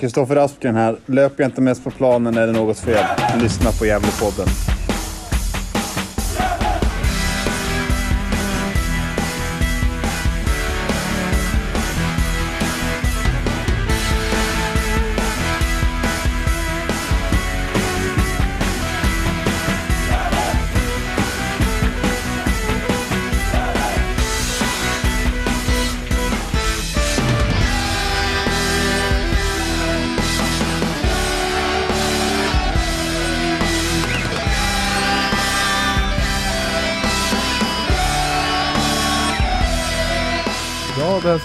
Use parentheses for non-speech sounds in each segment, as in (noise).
Kristoffer Aspgren här. Löper jag inte mest på planen är det något fel. Lyssna på Gävlepodden.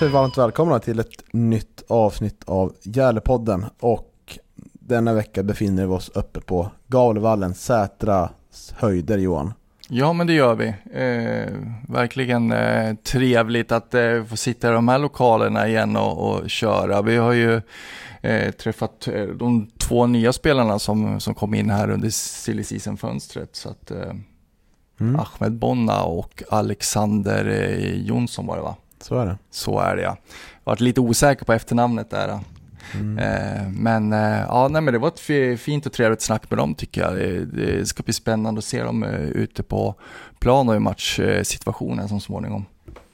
Vi varmt välkomna till ett nytt avsnitt av Gävlepodden och denna vecka befinner vi oss uppe på Gavlevallen, Sätras höjder Johan. Ja, men det gör vi. Eh, verkligen eh, trevligt att eh, få sitta i de här lokalerna igen och, och köra. Vi har ju eh, träffat eh, de två nya spelarna som, som kom in här under silly season-fönstret. Så att, eh, Mm. Ahmed Bonna och Alexander Jonsson var det va? Så är det. Så är det ja. Jag varit lite osäker på efternamnet där. Mm. Eh, men eh, ja, nej, men det var ett fi- fint och trevligt snack med dem tycker jag. Det, det ska bli spännande att se dem eh, ute på plan och i matchsituationen som småningom.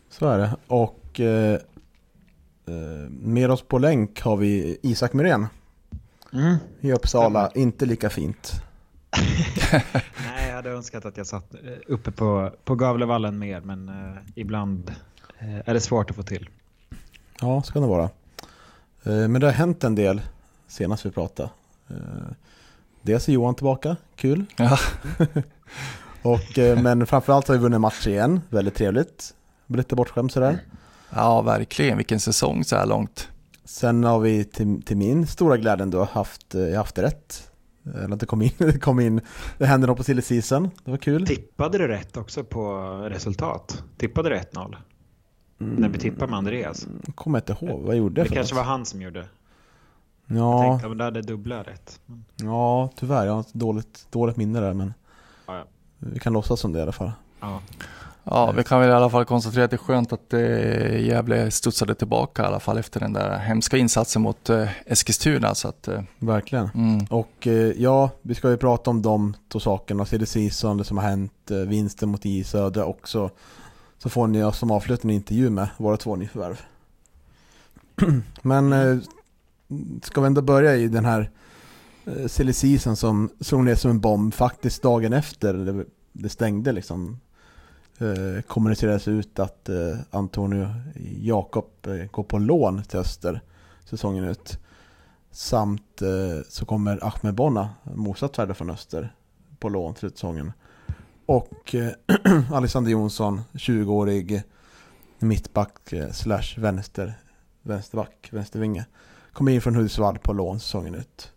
Så är det. Och eh, eh, med oss på länk har vi Isak Myrén Mm. i Uppsala. Inte lika fint. (laughs) Nej, jag hade önskat att jag satt eh, uppe på, på Gavlevallen mer, men eh, ibland är det svårt att få till. Ja, ska det vara. Eh, men det har hänt en del senast vi pratade. Eh, dels är Johan tillbaka, kul. Ja. (laughs) Och, eh, men framförallt har vi vunnit match igen, väldigt trevligt. Blir lite bortskämd sådär. ja, verkligen. Vilken säsong så här långt. Sen har vi till, till min stora glädje ändå haft, eh, haft rätt. Eller att det kom in, det (laughs) kom in, det hände något på silly season. Det var kul. Tippade du rätt också på resultat? Tippade du 1-0? När vi tippade med Andreas? Kommer inte ihåg, vad gjorde jag Det för kanske något? var han som gjorde. Jag Ja, tänkte att du hade dubbla rätt. Men, ja, tyvärr. Jag har ett dåligt, dåligt minne där men ja, ja. vi kan låtsas som det i alla fall. Ja. Ja, vi kan väl i alla fall konstatera att det är skönt att eh, Gävle studsade tillbaka i alla fall efter den där hemska insatsen mot eh, Eskilstuna. Så att, eh, Verkligen. mm. Och ja, vi ska ju prata om de två sakerna. Silly season, det som har hänt, vinsten mot I Södra också. Så får ni oss som avslutning intervju med våra två nyförvärv. (clears throat) Men eh, ska vi ändå börja i den här eh, silly season som slog ner som en bomb faktiskt dagen efter det, det stängde liksom. Eh, kommunicerades ut att eh, Antonio Jakob eh, går på lån till Öster säsongen ut. Samt eh, så kommer Ahmed Bonna, motsatt värde från Öster, på lån till säsongen. Och eh, (clears throat) Alexander Jonsson, 20-årig mittback eh, slash vänster, vänsterback, vänstervinge. Kommer in från Hudiksvall på lån säsongen ut.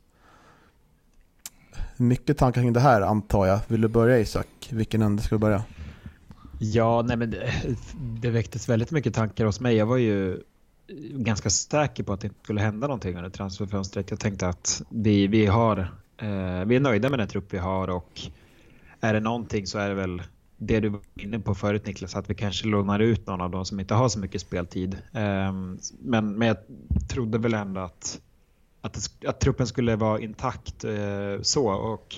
Mycket tankar kring det här antar jag. Vill du börja Isak? Vilken ände ska vi börja? Ja, nej men det, det väcktes väldigt mycket tankar hos mig. Jag var ju ganska säker på att det inte skulle hända någonting under transferfönstret. Jag tänkte att vi, vi, har, eh, vi är nöjda med den trupp vi har och är det någonting så är det väl det du var inne på förut Niklas, att vi kanske lånar ut någon av dem som inte har så mycket speltid. Ehm, men, men jag trodde väl ändå att, att, det, att truppen skulle vara intakt eh, så. och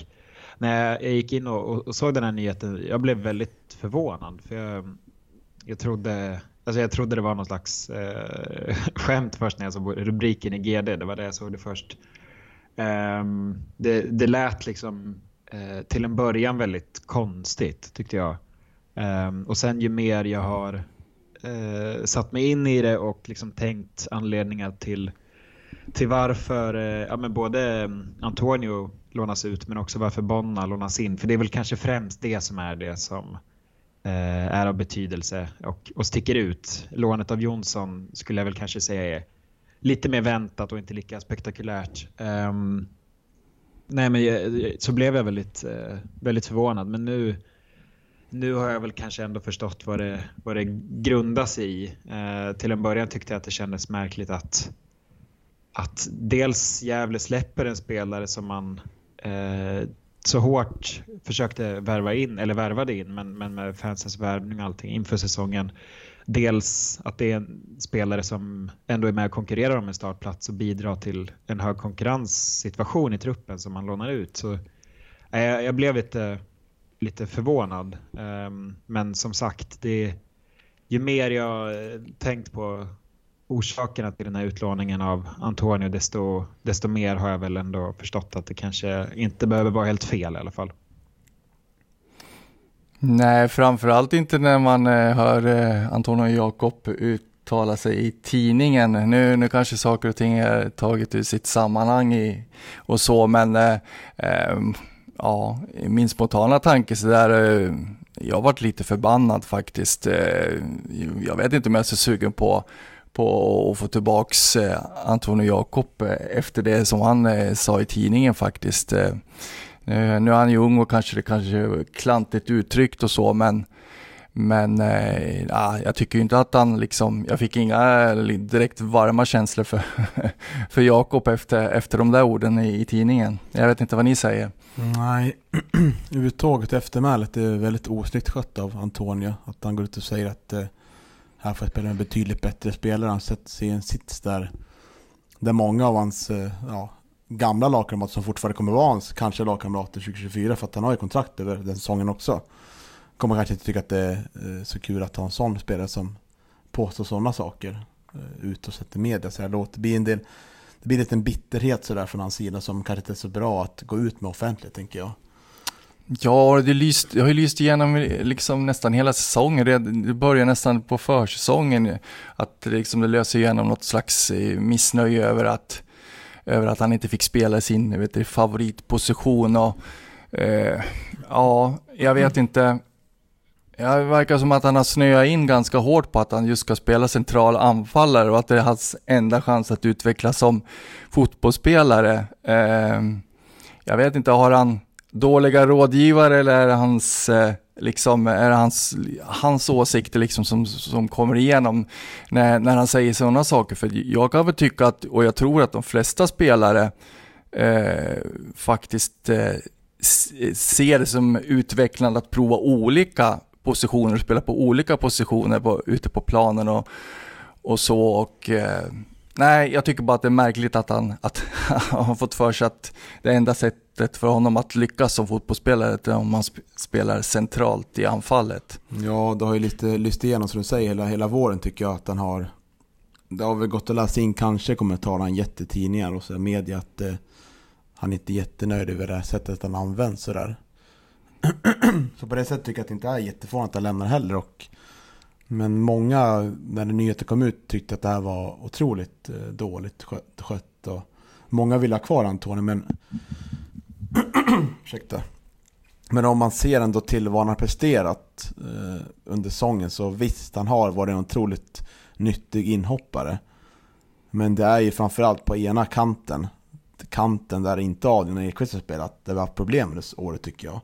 när jag gick in och, och, såg den här nyheten, jag blev väldigt förvånad. För jag, jag, trodde, alltså jag trodde det var någon slags eh, (laughs) skämt först när jag såg rubriken i GD. Det var det jag såg det först. Um, det, det lät liksom Eh, till en början väldigt konstigt tyckte jag. Ehm, och sen ju mer jag har eh, satt mig in i det och liksom tänkt anledningar till till varför eh, ja, men både mm, Antonio lånas ut men också varför Bonna lånas in. För det är väl kanske främst det som är det som eh, är av betydelse och, och sticker ut. Lånet av Jonsson skulle jag väl kanske säga är lite mer väntat och inte lika spektakulärt. Ehm, Nej men så blev jag väldigt, eh, väldigt förvånad men nu nu har jag väl kanske ändå förstått vad det, vad det grundas i. Eh, till en början tyckte jag att det kändes märkligt att att dels Gävle släpper en spelare som man eh, så hårt försökte värva in, eller värvade in, men, men med fansens värvning och allting inför säsongen dels att det är en spelare som ändå är med och konkurrerar om en startplats och bidrar till en hög konkurrenssituation i truppen som man lånar ut. Så eh, jag, jag blev lite, lite förvånad. Um, men som sagt, det, ju mer jag eh, tänkt på orsakerna till den här utlåningen av Antonio desto, desto mer har jag väl ändå förstått att det kanske inte behöver vara helt fel i alla fall. Nej, framförallt inte när man eh, hör eh, Antonio Jakob uttala sig i tidningen. Nu, nu kanske saker och ting är taget ur sitt sammanhang i, och så, men eh, eh, ja, min spontana tanke så där, eh, jag varit lite förbannad faktiskt. Eh, jag vet inte om jag är så sugen på på att få tillbaks eh, Antonio Jakob efter det som han sa i tidningen faktiskt. Eh, nu är han ju ung och kanske det kanske är klantigt uttryckt och så men men äh, jag tycker inte att han liksom, jag fick inga direkt varma känslor för, (laughs) för Jakob efter, efter de där orden i, i, tidningen. Jag vet inte vad ni säger. Nej, (clears throat) uttaget eftermälet är väldigt osnyggt skött av Antonio. Att han går ut och säger att eh, här får jag spela med betydligt bättre spelare. Han sätter sig i en sits där, där många av hans eh, ja, gamla lagkamrater som fortfarande kommer vara hans kanske lagkamrater 2024 för att han har ju kontrakt över den säsongen också. Kommer kanske inte tycka att det är eh, så kul att ha en sån spelare som påstår sådana saker eh, ut och sätter media. Så här, det blir en del det blir en liten bitterhet sådär från hans sida som kanske inte är så bra att gå ut med offentligt tänker jag. Ja, det, lyst, det har ju lyst igenom eh, liksom nästan hela säsongen. Det, börjar nästan på försäsongen. Att liksom det löser igenom något slags missnöje över att, över att han inte fick spela sin vet du, favoritposition. Och, eh, ja, jag vet inte. Ja, det verkar som att han har snöat in ganska hårt på att han just ska spela central anfallare och att det är hans enda chans att utvecklas som fotbollsspelare. Eh, jag vet inte, har han dåliga rådgivare eller är det hans, eh, liksom, är det hans, hans åsikter liksom som, som kommer igenom när, när han säger sådana saker? För jag kan väl tycka att, och jag tror att de flesta spelare eh, faktiskt eh, ser det som utvecklande att prova olika positioner och spela på olika positioner på, ute på planen och, och så. Och, eh, nej, jag tycker bara att det är märkligt att han, att (laughs) han har fått för sig att det enda sättet för honom att lyckas som fotbollsspelare är om man spelar centralt i anfallet. Ja, det har ju lite lyst igenom som du säger hela, hela våren tycker jag att han har. Det har väl gått att läsa in kanske kommentarerna i jättetidningar och så media att eh, han inte är jättenöjd över det här sättet han används sådär. (clears throat) så på det sättet tycker jag att det inte är jättefånigt att han lämnar heller. Och, men många, när nyheten kom ut, tyckte att det här var otroligt eh, dåligt skött. skött och många vill ha kvar Antoni, men (clears throat) Ursäkta. Men om man ser ändå till vad han har presterat eh, under säsongen så visst, han har varit en otroligt nyttig inhoppare. Men det är ju framförallt på ena kanten, kanten där inte Adrian Ekqvist har spelat, där vi har haft problem det året tycker jag.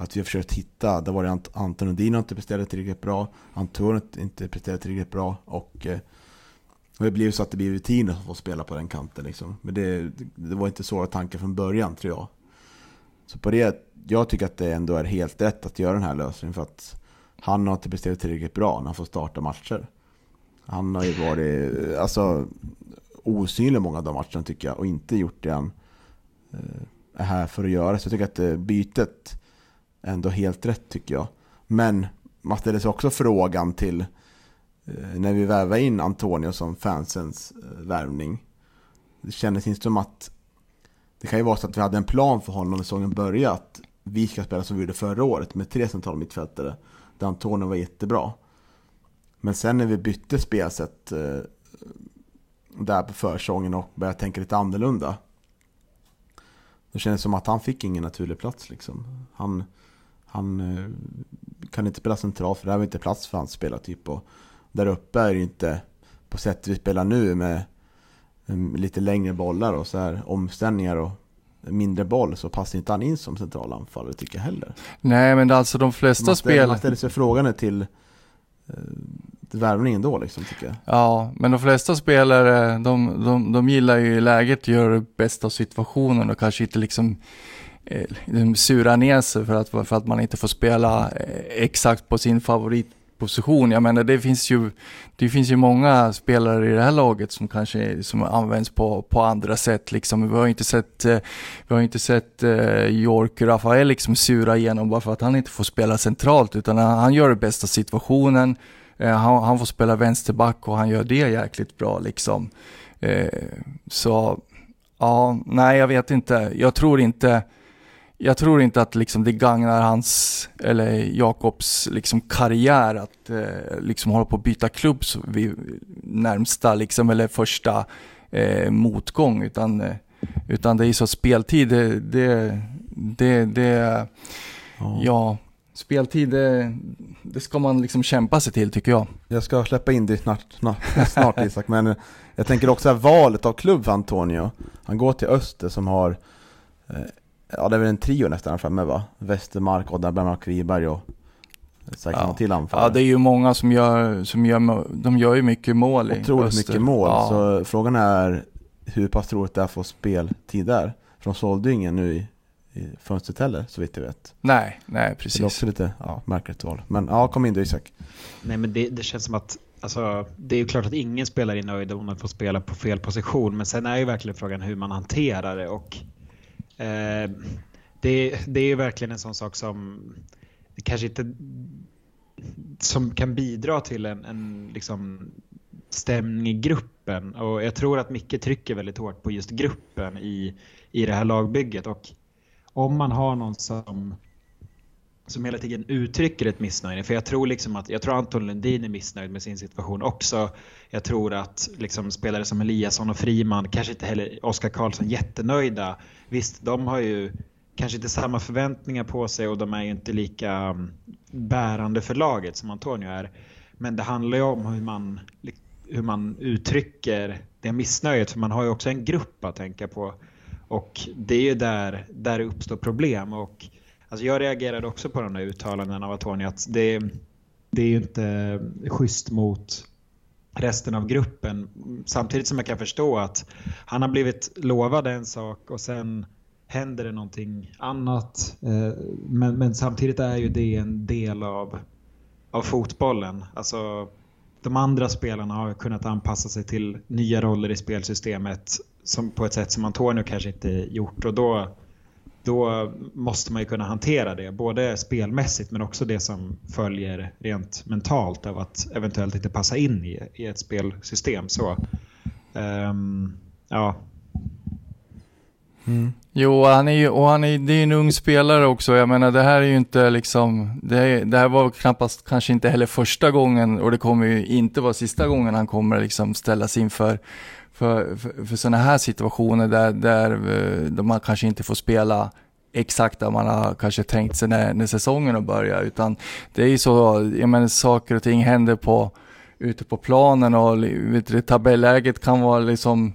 Att vi har försökt hitta, det var det Anton Odin inte presterat tillräckligt bra, Anton inte presterat tillräckligt bra och eh, och det blev så att det blir rutiner som får spela på den kanten liksom. Men det, det var inte så tanken från början tror jag. Så på det, jag tycker att det ändå är helt rätt att göra den här lösningen för att han har inte presterat tillräckligt bra när han får starta matcher. Han har ju varit eh, alltså, osynlig många av de matcherna tycker jag och inte gjort det han eh, är här för att göra. Så jag tycker att bytet ändå helt rätt tycker jag. Men man ställer sig också frågan till eh, när vi värvar in Antonio som fansens eh, värvning. Det kändes inte som att det kan ju vara så att vi hade en plan för honom när säsongen började. Att vi ska spela som vi gjorde förra året med tre centrala mittfältare. Där Antonio var jättebra. Men sen när vi bytte spelsätt eh, där på försäsongen och började tänka lite annorlunda. Då kändes det som att han fick ingen naturlig plats liksom. Han, han eh, kan inte spela centralt för det här var inte plats för hans spelartyp. Och där uppe är det inte på sättet vi spelar nu med lite längre bollar och så här omställningar och mindre boll så passar inte han in som central anfallare tycker jag heller. Nej men alltså de flesta spel... Man ställer sig frågan till eh, värvningen då liksom tycker jag. Ja, men de flesta spelare de, de, de gillar ju läget göra det bästa av situationen och kanske inte liksom eh, Eh, sura ner sig för att, för att man inte får spela eh, exakt på sin favoritposition. Jag menar det finns ju, det finns ju många spelare i det här laget som kanske som används på, på andra sätt. Liksom. Vi har inte sett, eh, vi har inte sett uh, York Rafael liksom sura igenom bara för att han inte får spela centralt utan han, gör det bästa situationen. Uh, han, han, får spela vänsterback och han gör det jäkligt bra liksom. Uh, så ja, nej jag vet inte. Jag tror inte jag tror inte att liksom det gagnar hans, eller Jakobs liksom karriär att eh, liksom hålla på att byta klubb vid närmsta liksom, eller första eh, motgång. Utan, eh, utan det är så speltid, det, det, det, det oh. ja, speltid det, det, ska man liksom kämpa sig till tycker jag. Jag ska släppa in dig snart, snart, snart Isak, men jag tänker också att valet av klubb för Antonio. Han går till Öster som har eh, Ja det är väl en trio nästan framme va? Westermark, Odda Bernmark Wiberg och säkert ja. till anfallare. Ja det är ju många som gör, som gör, de gör ju mycket mål i Otroligt Öster. mycket mål, ja. så frågan är hur pass troligt det är att få speltid där. För de sålde ju ingen nu i, i fönstret heller, så vitt jag vet. Nej, nej precis. Det är också lite ja, märkligt val. Men ja, kom in du Isak. Nej men det, det känns som att Alltså, det är ju klart att ingen spelare är nöjd om man får spela på fel position, men sen är ju verkligen frågan hur man hanterar det och Eh, det, det är ju verkligen en sån sak som kanske inte som kan bidra till en, en liksom stämning i gruppen. Och jag tror att Micke trycker väldigt hårt på just gruppen i, i det här lagbygget. Och om man har någon som, som hela tiden uttrycker ett missnöje, för jag tror liksom att jag tror Anton Lundin är missnöjd med sin situation också. Jag tror att liksom spelare som Eliasson och Friman, kanske inte heller Oskar Karlsson, jättenöjda Visst, de har ju kanske inte samma förväntningar på sig och de är ju inte lika mm, bärande för laget som Antonio är. Men det handlar ju om hur man, hur man uttrycker det missnöjet, för man har ju också en grupp att tänka på. Och det är ju där, där det uppstår problem. Och, alltså jag reagerade också på de där uttalandena av Antonio att det, det är ju inte mm, schysst mot resten av gruppen. Samtidigt som jag kan förstå att han har blivit lovad en sak och sen händer det någonting annat. Eh, men, men samtidigt är ju det en del av, av fotbollen. Alltså, de andra spelarna har kunnat anpassa sig till nya roller i spelsystemet som, på ett sätt som Antonio kanske inte gjort. Och då då måste man ju kunna hantera det, både spelmässigt men också det som följer rent mentalt av att eventuellt inte passa in i, i ett spelsystem. Så, um, ja. Mm. Jo, han är ju, och han är, det är en ung spelare också. Jag menar, det här är ju inte liksom, det, det här var knappast kanske inte heller första gången och det kommer ju inte vara sista gången han kommer liksom ställas inför för, för, för sådana här situationer där, där eh, där, man kanske inte får spela exakt där man har kanske tänkt sig när, när säsongen har börjat. Utan det är ju så, jag menar saker och ting händer på, ute på planen och vet du, tabelläget kan vara liksom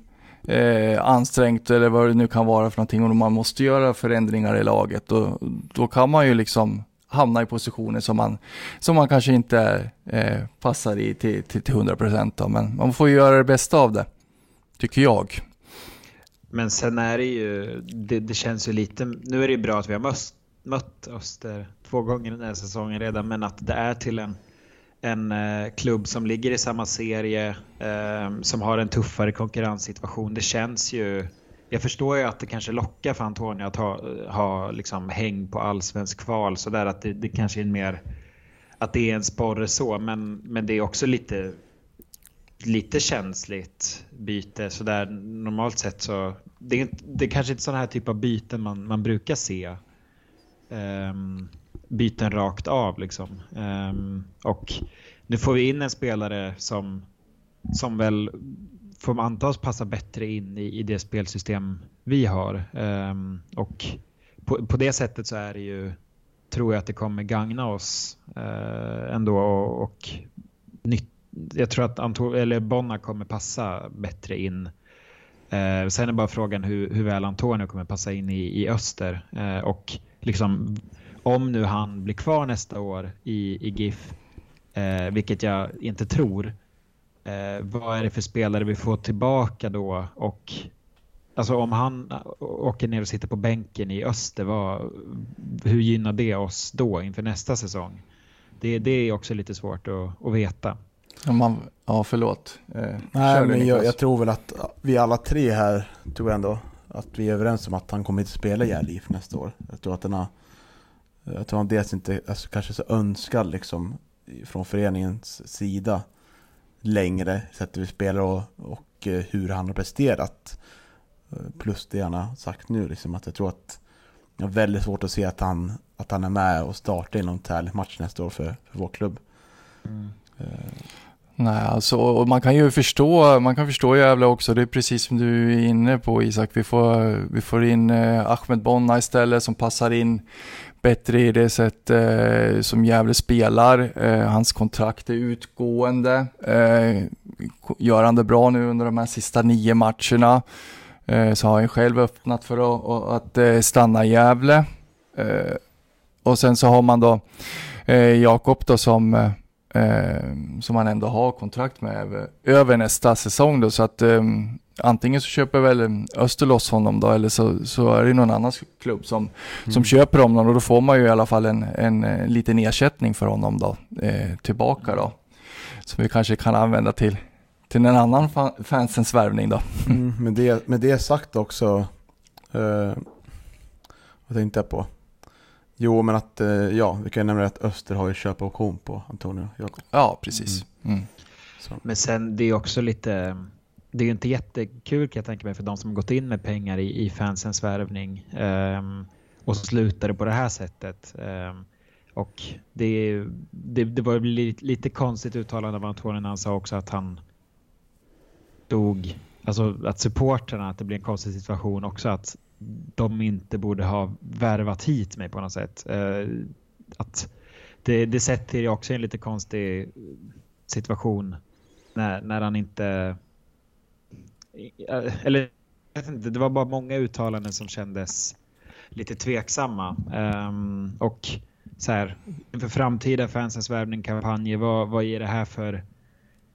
eh, ansträngt eller vad det nu kan vara för någonting och man måste göra förändringar i laget. Och, då kan man ju liksom hamna i positioner som man, som man kanske inte eh, passar i till, till, till 100% men man får ju göra det bästa av det. Tycker jag. Men sen är det ju, det, det känns ju lite, nu är det ju bra att vi har mött, mött Öster två gånger den här säsongen redan, men att det är till en, en eh, klubb som ligger i samma serie, eh, som har en tuffare konkurrenssituation. Det känns ju, jag förstår ju att det kanske lockar för Antonio att ha, ha liksom häng på allsvensk kval sådär att det, det kanske är mer att det är en sporre så, men, men det är också lite lite känsligt byte sådär normalt sett så det är, det är kanske inte sådana här typ av byten man, man brukar se. Um, byten rakt av liksom. Um, och nu får vi in en spelare som, som väl får antas passa bättre in i, i det spelsystem vi har. Um, och på, på det sättet så är det ju, tror jag att det kommer gagna oss uh, ändå och, och nytt jag tror att Anto eller Bonna kommer passa bättre in. Eh, sen är bara frågan hur, hur väl Antonio kommer passa in i, i öster. Eh, och liksom, om nu han blir kvar nästa år i, i GIF, eh, vilket jag inte tror, eh, vad är det för spelare vi får tillbaka då? Och Alltså om han åker ner och sitter på bänken i öster, vad, hur gynnar det oss då inför nästa säsong? Det, det är också lite svårt att, att veta. Ja, man, ja förlåt. Eh, Nej, men jag, jag, tror väl att vi alla tre här, tror jag ändå, att vi är överens om att han kommer inte spela i Gävle nästa år. Jag tror att den har, jag tror han dels inte alltså, kanske så önskad liksom från föreningens sida längre, sättet vi spelar och, och eh, hur han har presterat. Eh, plus det han har sagt nu, liksom, att jag tror att jag har väldigt svårt att se att han, att han är med och startar i någon tävlingsmatch nästa år för, för vår klubb. Mm. Nej, alltså, och man kan ju förstå, man kan förstå Gävle också. Det är precis som du är inne på Isak. Vi får, vi får in eh, Ahmed Bonna istället som passar in bättre i det sätt eh, som Gävle spelar. Eh, hans kontrakt är utgående. Eh, gör han det bra nu under de här sista nio matcherna eh, så har han själv öppnat för att, att eh, stanna i Gävle. Eh, och sen så har man då eh, Jakob då som eh, som han ändå har kontrakt med över, över nästa säsong då så att um, antingen så köper väl Öster loss honom då eller så, så är det någon annan klubb som, mm. som köper honom och då får man ju i alla fall en, en, en liten ersättning för honom då eh, tillbaka då. Som vi kanske kan använda till, till en annan fansens värvning då. Mm, med, det, med det sagt också, eh, vad tänkte jag på? Jo, men att, eh, ja, vi kan ju nämna att Öster har ju köpoption på Antonio Jakob. Ja, precis. Mm. Mm. Men sen det är också lite, det är ju inte jättekul kan jag tänka mig för de som har gått in med pengar i, i fansens värvning um, och det på det här sättet. Um, och det, det, det var lite, lite konstigt uttalande av Antonio när han sa också att han dog, alltså att supporterna, att det blir en konstig situation också att de inte borde ha värvat hit mig på något sätt. Eh, att det, det sätter ju också en lite konstig situation när, när han inte eh, eller jag vet inte, det var bara många uttalanden som kändes lite tveksamma. Ehm, och så här, inför framtida fansens värvningskampanjer, vad, vad ger det här för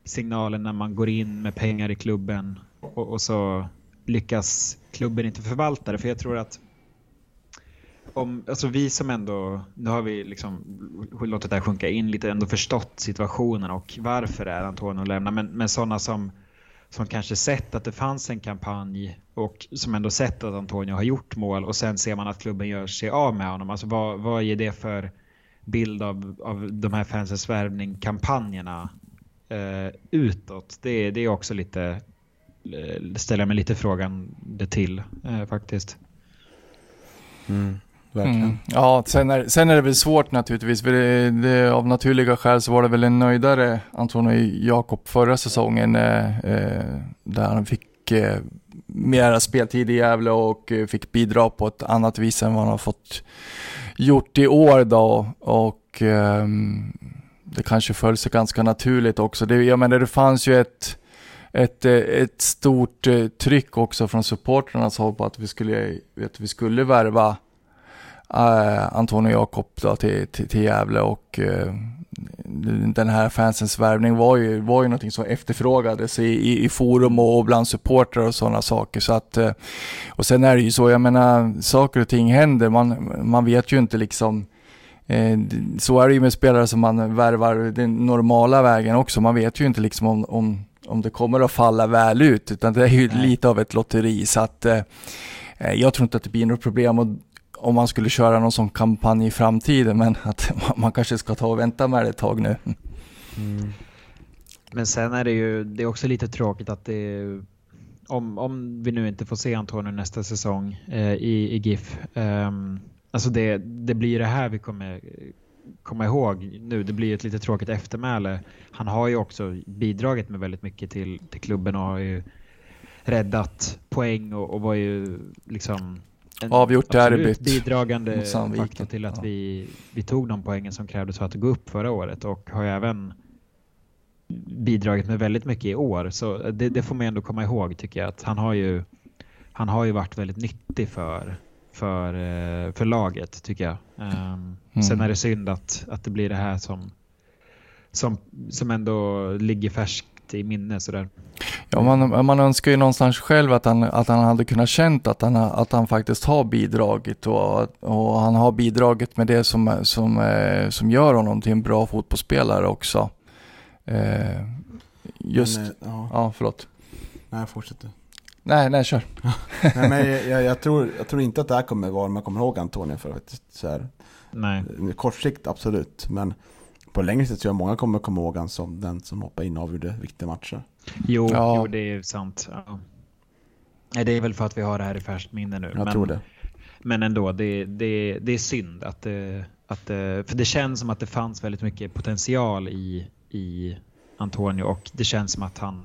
signaler när man går in med pengar i klubben och, och, så lyckas klubben inte förvalta det? För jag tror att om, alltså vi som ändå, nu har vi liksom låtit det här sjunka in lite, ändå förstått situationen och varför är Antonio lämnar, men, men sådana som som kanske sett att det fanns en kampanj och som ändå sett att Antonio har gjort mål och sen ser man att klubben gör sig av med honom. Alltså vad, vad ger det för bild av, av de här fansens värvning-kampanjerna eh, utåt? Det, det är också lite, eh, ställer mig lite frågan det till eh, faktiskt. Mm. Mm. Ja, sen är, sen är det väl svårt naturligtvis. För det, det, av naturliga skäl så var det väl en nöjdare Antonio Jakob förra säsongen. Eh, eh, där han fick eh, mera speltid i Gävle och eh, fick bidra på ett annat vis än vad han har fått gjort i år då. Och eh, det kanske föll sig ganska naturligt också. Det, jag menar, det fanns ju ett ett, eh, ett stort eh, tryck också från supportrarnas håll på att vi skulle, att vi skulle värva uh, Antonio Jakob till, till, till Gävle och uh, den här fansens värvning var ju, var ju någonting som efterfrågades i, i, i forum och, bland supportrar och sådana saker. Så att, uh, och sen är det ju så, jag menar, saker och ting händer. Man, man vet ju inte liksom så är det ju med spelare som man värvar den normala vägen också. Man vet ju inte liksom om, om, om det kommer att falla väl ut, utan det är ju Nej. lite av ett lotteri. Så att jag tror inte att det blir något problem. Och om man skulle köra någon sån kampanj i framtiden, men (laughs) att man kanske ska ta och vänta med det ett tag nu. (laughs) Mm. Men sen är det ju, det är också lite tråkigt att det om, om vi nu inte får se Antonio nästa säsong eh, i, i GIF, eh, alltså det, det blir det här vi kommer komma ihåg nu. Det blir ett lite tråkigt eftermäle. Han har ju också bidragit med väldigt mycket till, till klubben och har ju räddat poäng och, och var ju liksom en Avgjort derbyt. bidragande faktor till att ja. vi, vi tog de poängen som krävdes för att gå upp förra året och har ju även bidragit med väldigt mycket i år. Så det, det, får man ändå komma ihåg tycker jag. Att han har ju, han har ju varit väldigt nyttig för, för, eh, för laget tycker jag. Um, mm. Sen är det synd att, att det blir det här som, som, som ändå ligger färskt i minne sådär. Ja, man, man önskar ju någonstans själv att han, att han hade kunnat känt att han, att han faktiskt har bidragit och, och han har bidragit med det som, som, eh, som gör honom till en bra fotbollsspelare också. Eh, just, men, ja. ja, förlåt. Nej, fortsätt du. Nej, nej, kör. (laughs) nej, men jag, jag, tror, jag tror inte att det här kommer vara, man kommer ihåg Antonio för att så här, Nej. Kort sikt absolut, men på längre sikt tror jag många kommer komma ihåg honom som den som hoppade in och avgjorde viktiga matcher. Jo, ja. jo det är sant. Ja. Det är väl för att vi har det här i färskt minne nu. Jag men, tror det. Men ändå, det, det, det är synd att, att för det känns som att det fanns väldigt mycket potential i, i Antonio och det känns som att han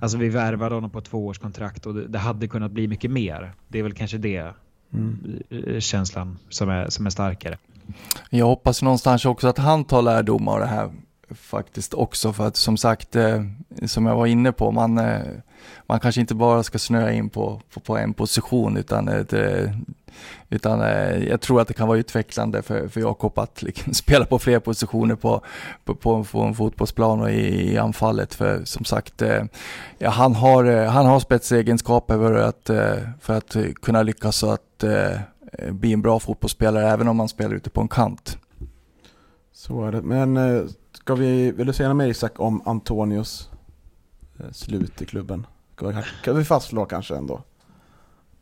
Alltså vi värvade honom på tvåårskontrakt och det hade kunnat bli mycket mer. Det är väl kanske det mm. Eh, känslan som är, som är starkare. Jag hoppas någonstans också att han tar lärdom av det här faktiskt också för att som sagt, eh, som jag var inne på, man, eh, man kanske inte bara ska snöa in på, på, på en position utan, eh, det, utan eh, jag tror att det kan vara utvecklande för, för Jakob att liksom (laughs) spela på fler positioner på, på, på, på en fotbollsplan och i, i, anfallet. För som sagt, eh, ja, han, har, han har spetsegenskaper för att, för att kunna lyckas och att bli en bra fotbollsspelare även om man spelar ute på en kant. Så är det. Men Ska vi, vill du säga något mer Isak om Antonius? Slut i klubben? Kan vi fastslå kanske ändå?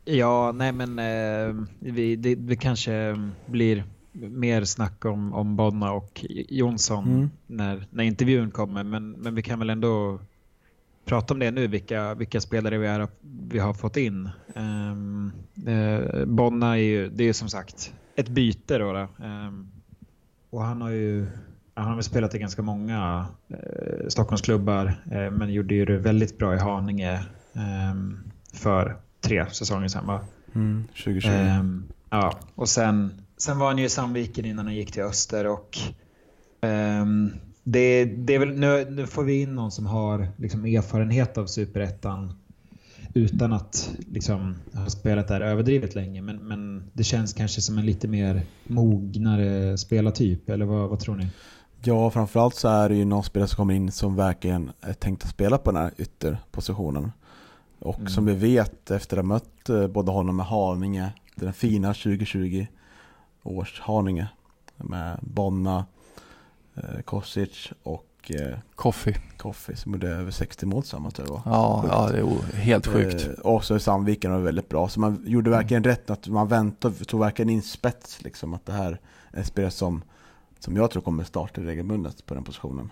Ja, nej men eh, vi, det, det, kanske blir mer snack om, om Bonna och Jonsson mm. när, när intervjun kommer. Men, men vi kan väl ändå prata om det nu, vilka, vilka spelare vi, är, vi har fått in. Um, eh, Bonna är ju, det är som sagt ett byte då. då. Um, och han har ju han har väl spelat i ganska många eh, Stockholmsklubbar eh, men gjorde ju det väldigt bra i Haninge eh, för tre säsonger sedan va? Mm, 2020. Ehm, ja, och sen, sen var han ju i Sandviken innan han gick till Öster och ehm, det, det är väl, nu, nu, får vi in någon som har liksom, erfarenhet av superettan utan att liksom, ha spelat där överdrivet länge. Men, men det känns kanske som en lite mer mognare spelartyp, eller vad, vad tror ni? Ja, framförallt så är det ju någon spelare som kommer in som verkligen är tänkt att spela på den här ytterpositionen. Och mm. som vi vet efter att ha mött eh, både honom med Haninge, den fina 2020 års Haninge med Bonna, eh, Kosic och eh, Koffi. Koffi som gjorde över 60 mål tillsammans tror jag ja, ja, det är helt sjukt. Eh, också i Sandviken var väldigt bra. Så man gjorde verkligen mm. rätt att man väntade, tog verkligen in spets liksom. Att det här är en spelare som som jag tror kommer starta regelbundet på den positionen.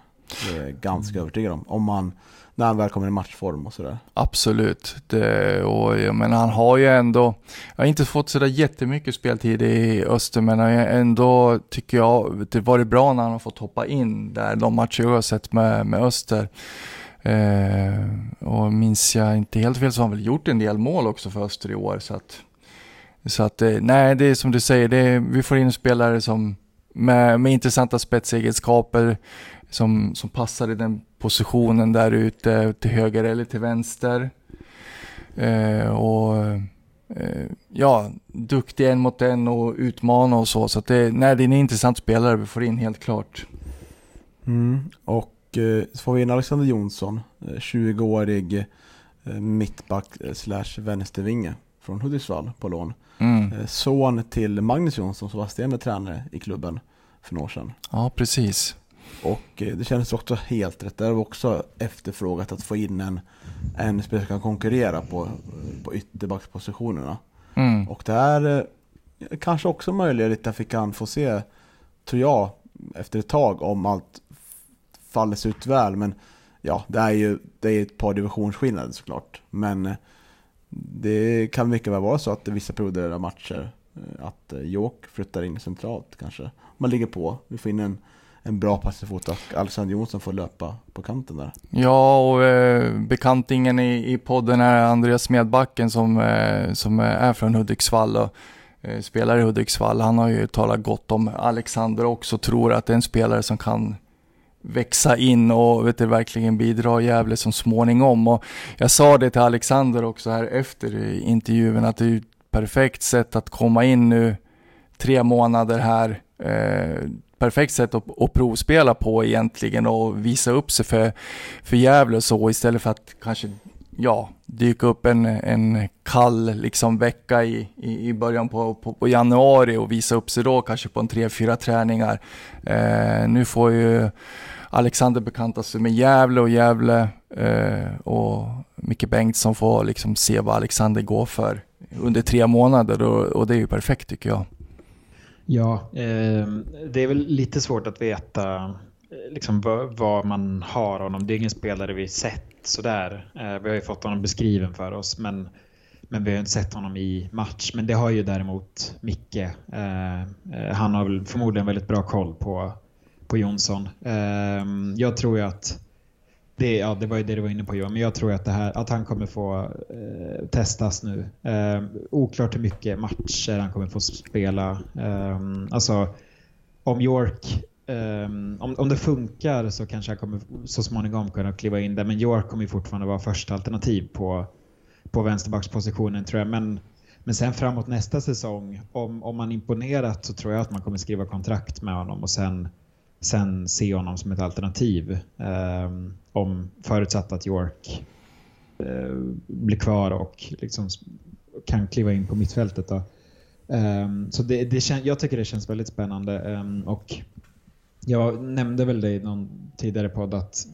Det är jag ganska mm. övertygad om. Om man, när han väl kommer i matchform och sådär. Absolut. Det, och jag menar, han har ju ändå, jag har inte fått sådär jättemycket speltid i Öster, men ändå tycker jag det varit bra när han har fått hoppa in där, de matcher jag har sett med, med Öster. Eh, och minns jag inte helt fel så har han väl gjort en del mål också för Öster i år. Så att, så att eh, nej, det är som du säger, det vi får in spelare som med, med intressanta spetsegenskaper som, som passar i den positionen där ute till höger eller till vänster. Eh, och eh, ja, duktig en mot en och utmana och så. Så att det, nej, det är en intressant spelare vi får in helt klart. Mm. Och eh, så får vi in Alexander Jonsson, eh, 20-årig eh, mittback eh, slash vänstervinge från Hudiksvall på lån. Mm. Eh, son till Magnus Jonsson som var assisterande tränare i klubben för några år sedan. Ja, precis. Och eh, det kändes också helt rätt. Där var också efterfrågat att få in en, en spelare som kan konkurrera på, på ytterbackspositionerna. Mm. Och det är eh, kanske också möjligt att vi kan få se, tror jag, efter ett tag om allt faller ut väl. Men ja, det är ju det är ett par divisionsskillnader såklart. Men det kan mycket väl vara så att det vissa perioder av matcher eh, att eh, Jok flyttar in centralt kanske. Man ligger på, vi får in en, en bra fot och Alexander Jonsson får löpa på kanten där. Ja, och eh, bekantingen i, i podden är Andreas Smedbacken som, eh, som är från Hudiksvall och eh, spelar i Hudiksvall. Han har ju talat gott om Alexander också, tror att det är en spelare som kan växa in och vet du, verkligen bidra Gävle som småningom. Och jag sa det till Alexander också här efter intervjun att det är ett perfekt sätt att komma in nu tre månader här eh, perfekt sätt att, att provspela på egentligen och visa upp sig för, för Gävle så istället för att kanske ja, dyka upp en, en kall liksom vecka i, i, i början på, på, på, januari och visa upp sig då kanske på en tre, fyra träningar. Eh, nu får ju Alexander bekanta sig med Gävle och Gävle eh, och Micke Bengtsson får liksom se vad Alexander går för under tre månader och, och det är ju perfekt tycker jag. Ja, eh, det är väl lite svårt att veta eh, liksom, vad, vad, man har honom. Det är ingen spelare vi sett sådär. Eh, vi har ju fått honom beskriven för oss men, men vi har inte sett honom i match. Men det har ju däremot Micke. Eh, eh han har väl förmodligen väldigt bra koll på, på Jonsson. Ehm, jag tror ju att det, ja, det var ju det du var inne på Johan, men jag tror att, det här, att han kommer få eh, testas nu. Eh, oklart hur mycket matcher han kommer få spela. Eh, alltså, om York, Um, om, om det funkar så kanske han kommer så småningom kunna kliva in där, men York kommer fortfarande vara första alternativ på, på vänsterbackspositionen tror jag. Men, men sen framåt nästa säsong, om, om man imponerat så tror jag att man kommer skriva kontrakt med honom och sen sen se honom som ett alternativ. Um, om förutsatt att York uh, blir kvar och liksom kan kliva in på mittfältet. Då. Um, så det, det jag tycker det känns väldigt spännande. Um, och jag nämnde väl det i någon tidigare podd att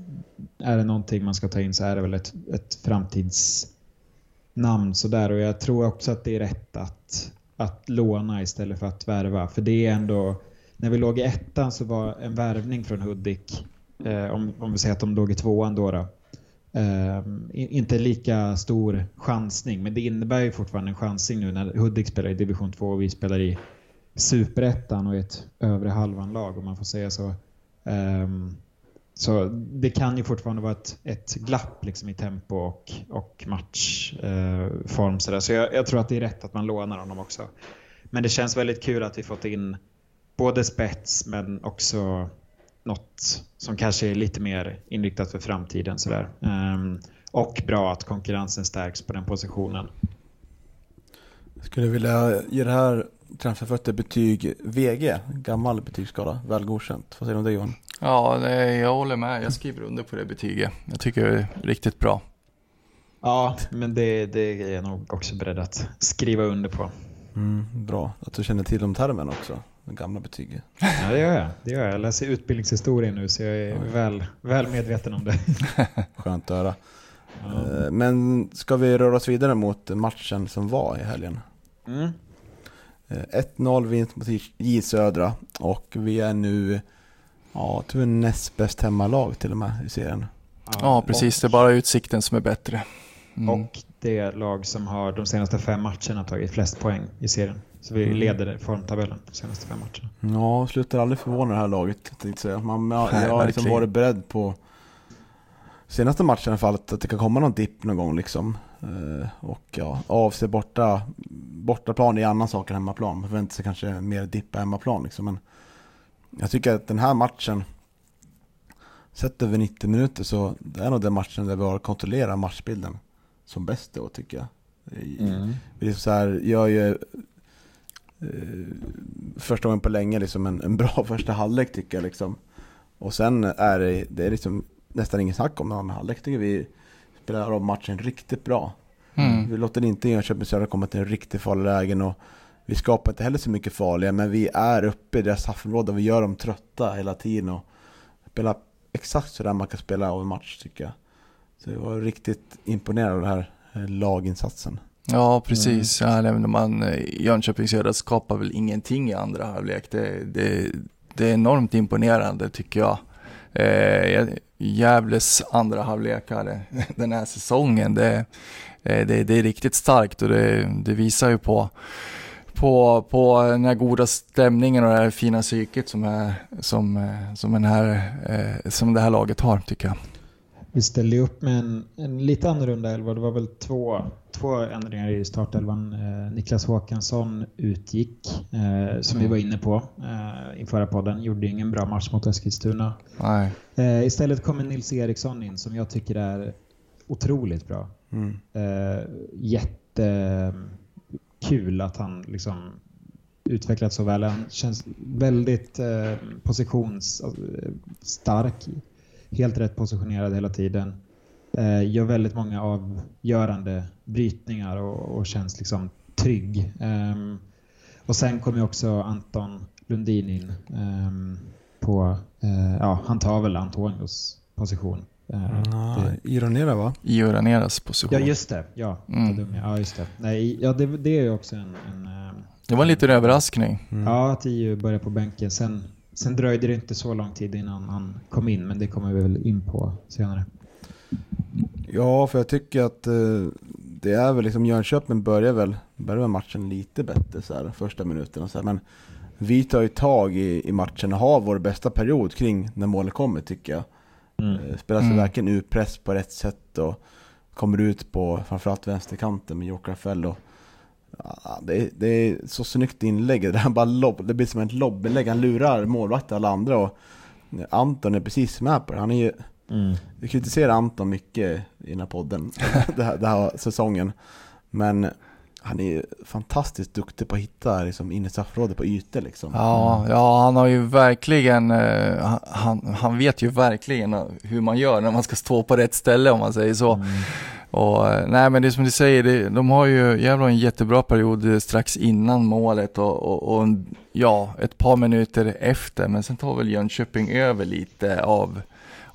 är det någonting man ska ta in så är det väl ett, ett framtidsnamn sådär. Och jag tror också att det är rätt att, att låna istället för att värva. För det är ändå när vi låg i ettan så var en värvning från Hudik, eh, om, om vi säger att de låg i tvåan då, då eh, inte lika stor chansning, men det innebär ju fortfarande en chansning nu när Hudik spelar i division 2 och vi spelar i superettan och ett övre halvan-lag om man får säga så. Um, så det kan ju fortfarande vara ett, ett glapp liksom i tempo och, och matchform. Eh, uh, så så jag, jag, tror att det är rätt att man lånar honom också. Men det känns väldigt kul att vi fått in både spets men också något som kanske är lite mer inriktat för framtiden. Sådär. Um, och bra att konkurrensen stärks på den positionen. Jag skulle vilja ge det här transferfötter betyg VG, gammal betygsskala, väl godkänt. Vad säger du om det Johan? Ja, det, jag håller med. Jag skriver under på det betyget. Jag tycker det är riktigt bra. Ja, men det, det är jag nog också beredd att skriva under på. Mm, bra att du känner till de termerna också de gamla betygen. Ja, det gör jag. Det gör jag. jag läser utbildningshistoria nu så jag är väl, väl medveten om det. (laughs) Skönt att höra. Ja. Eh, men ska vi röra oss vidare mot matchen som var i helgen? Mm. 1-0 eh, vinst mot J Södra och vi är nu ja, tror näst bäst hemmalag till och med i serien. Ja, precis. Det är bara utsikten som är bättre. Mm. Och det lag som har de senaste fem matcherna tagit flest poäng i serien. Så vi mm. leder formtabellen de senaste fem matcherna. Ja, slutar aldrig förvåna det här laget. Tänkte säga. Man, jag, jag har liksom varit beredd på senaste matchen i alla fall att det kan komma någon dipp någon gång liksom. Uh, och ja, AFC borta, bortaplan är annan sak än hemmaplan. Man förväntar sig kanske mer dipp på hemmaplan liksom. Men jag tycker att den här matchen, sett över 90 minuter så det är nog den matchen där vi har kontrollerat matchbilden som bäst då tycker jag. Mm. Vi liksom så här, gör ju Eh, första gången på länge liksom en, en bra (laughs) första halvlek tycker jag liksom. Och sen är det, det är liksom nästan ingen snack om den halvlek. tycker vi spelar av matchen riktigt bra. Mm. Vi låter inte Jönköping Södra komma till en riktigt farlig lägen och vi skapar inte heller så mycket farliga men vi är uppe i deras straffområde och vi gör dem trötta hela tiden och spelar exakt sådär man kan spela av en match tycker jag. Så jag var riktigt imponerad av den här eh, laginsatsen. Ja, precis. Mm. Ja, man, eh, Jönköping Södra skapar väl ingenting i andra halvlek. Det, det, det är enormt imponerande tycker jag. Eh, Gävles andra halvlekar (laughs) den här säsongen, det, eh, det, det är riktigt starkt och det, det visar ju på på, på den här goda stämningen och det här fina psyket som, är, som, eh, som, den här, som det här laget har tycker jag. Vi ställde upp med en, en lite annorlunda elva. Det var väl två två ändringar i startelvan. Eh, Niklas Håkansson utgick, eh, som mm. vi var inne på eh, i förra podden. Gjorde ingen bra match mot Eskilstuna. Eh, istället kommer Nils Eriksson in som jag tycker är otroligt bra. Mm. Eh, jättekul att han liksom utvecklats så väl. Han känns väldigt eh, positionsstark. Eh, helt rätt positionerad hela tiden. Eh, gör väldigt många avgörande brytningar och, och känns liksom trygg. Ehm, och sen kommer också Anton Lundin in ehm, på, eh, ja han tar väl Antonios position. Uh, ah, Ironera va? Ioraneras position. Ja just det, ja. Mm. Ja just det. Nej, ja, det, det är ju också en... en um, det var en liten överraskning. Mm. Ja, att EU började på bänken. Sen, sen dröjde det inte så lång tid innan han kom in, men det kommer vi väl in på senare. Ja, för jag tycker att eh, det är väl liksom Jönköping börjar väl, börjar matchen lite bättre så här, första minuterna så här, men vi tar ju tag i, i matchen och har vår bästa period kring när målet kommer tycker jag. Mm. Eh, spelar sig mm. verkligen ur press på rätt sätt och kommer ut på framförallt vänsterkanten med Jokrafell och ja, det, det är så snyggt inlägg, det, är bara lobb, det blir som ett lobbinlägg, han lurar målvakten och alla andra och Anton är precis med på det, han är ju Mm. Vi kritiserar Anton mycket i den här podden, (laughs) den här, den här säsongen. Men han är ju fantastiskt duktig på att hitta liksom, in i straffområdet på ytor liksom. Ja, mm. ja, han har ju verkligen, eh, han, han vet ju verkligen hur man gör när man ska stå på rätt ställe om man säger så. Mm. Och eh, nej men det är som du säger, det, de har ju jävla en jättebra period strax innan målet och, och, och, ja, ett par minuter efter. Men sen tar väl Jönköping över lite av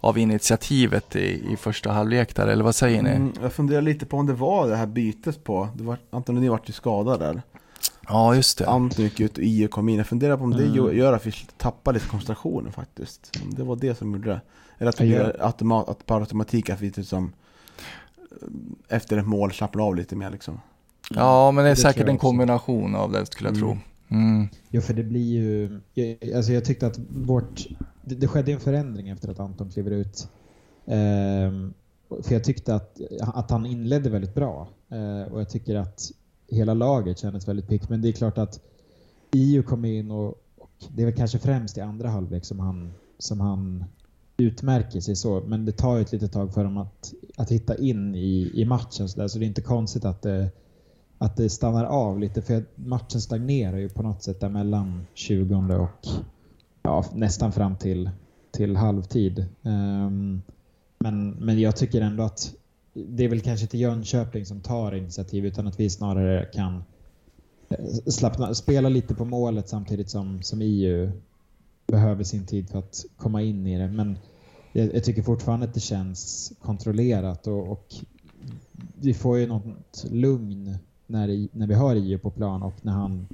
av initiativet i, i första halvlek där, eller vad säger ni? Mm, jag funderar lite på om det var det här bytet på, det var, Antoni vart ju skadad där. Ja, just det. Anton gick ut och IU kom in. Jag funderar på om det mm. gör att vi tappar lite koncentrationen faktiskt. Det var det som gjorde det. Eller att det blir automat, att per automatik att vi liksom efter ett mål slappnar av lite mer liksom. Ja, men det är det säkert en kombination av det skulle jag mm. tro. Mm. Jo, för det blir ju... Alltså jag tyckte att vårt det, det skedde en förändring efter att Anton kliver ut. Um, för jag tyckte att, att han inledde väldigt bra. Uh, och jag tycker att hela laget kändes väldigt piggt. Men det är klart att IU kom in och, och, det är väl kanske främst i andra halvlek som han, som han utmärker sig så. Men det tar ju ett litet tag för dem att, att hitta in i, i matchen. Så, där, så det är inte konstigt att det, att det stannar av lite. För matchen stagnerar ju på något sätt där mellan 20 och ja, nästan fram till, till halvtid. Um, men, men jag tycker ändå att det är väl kanske inte Jönköping som tar initiativ utan att vi snarare kan eh, slappna, spela lite på målet samtidigt som, som EU behöver sin tid för att komma in i det. Men jag, jag tycker fortfarande att det känns kontrollerat och, och vi får ju något lugn när, när vi har EU på plan och när han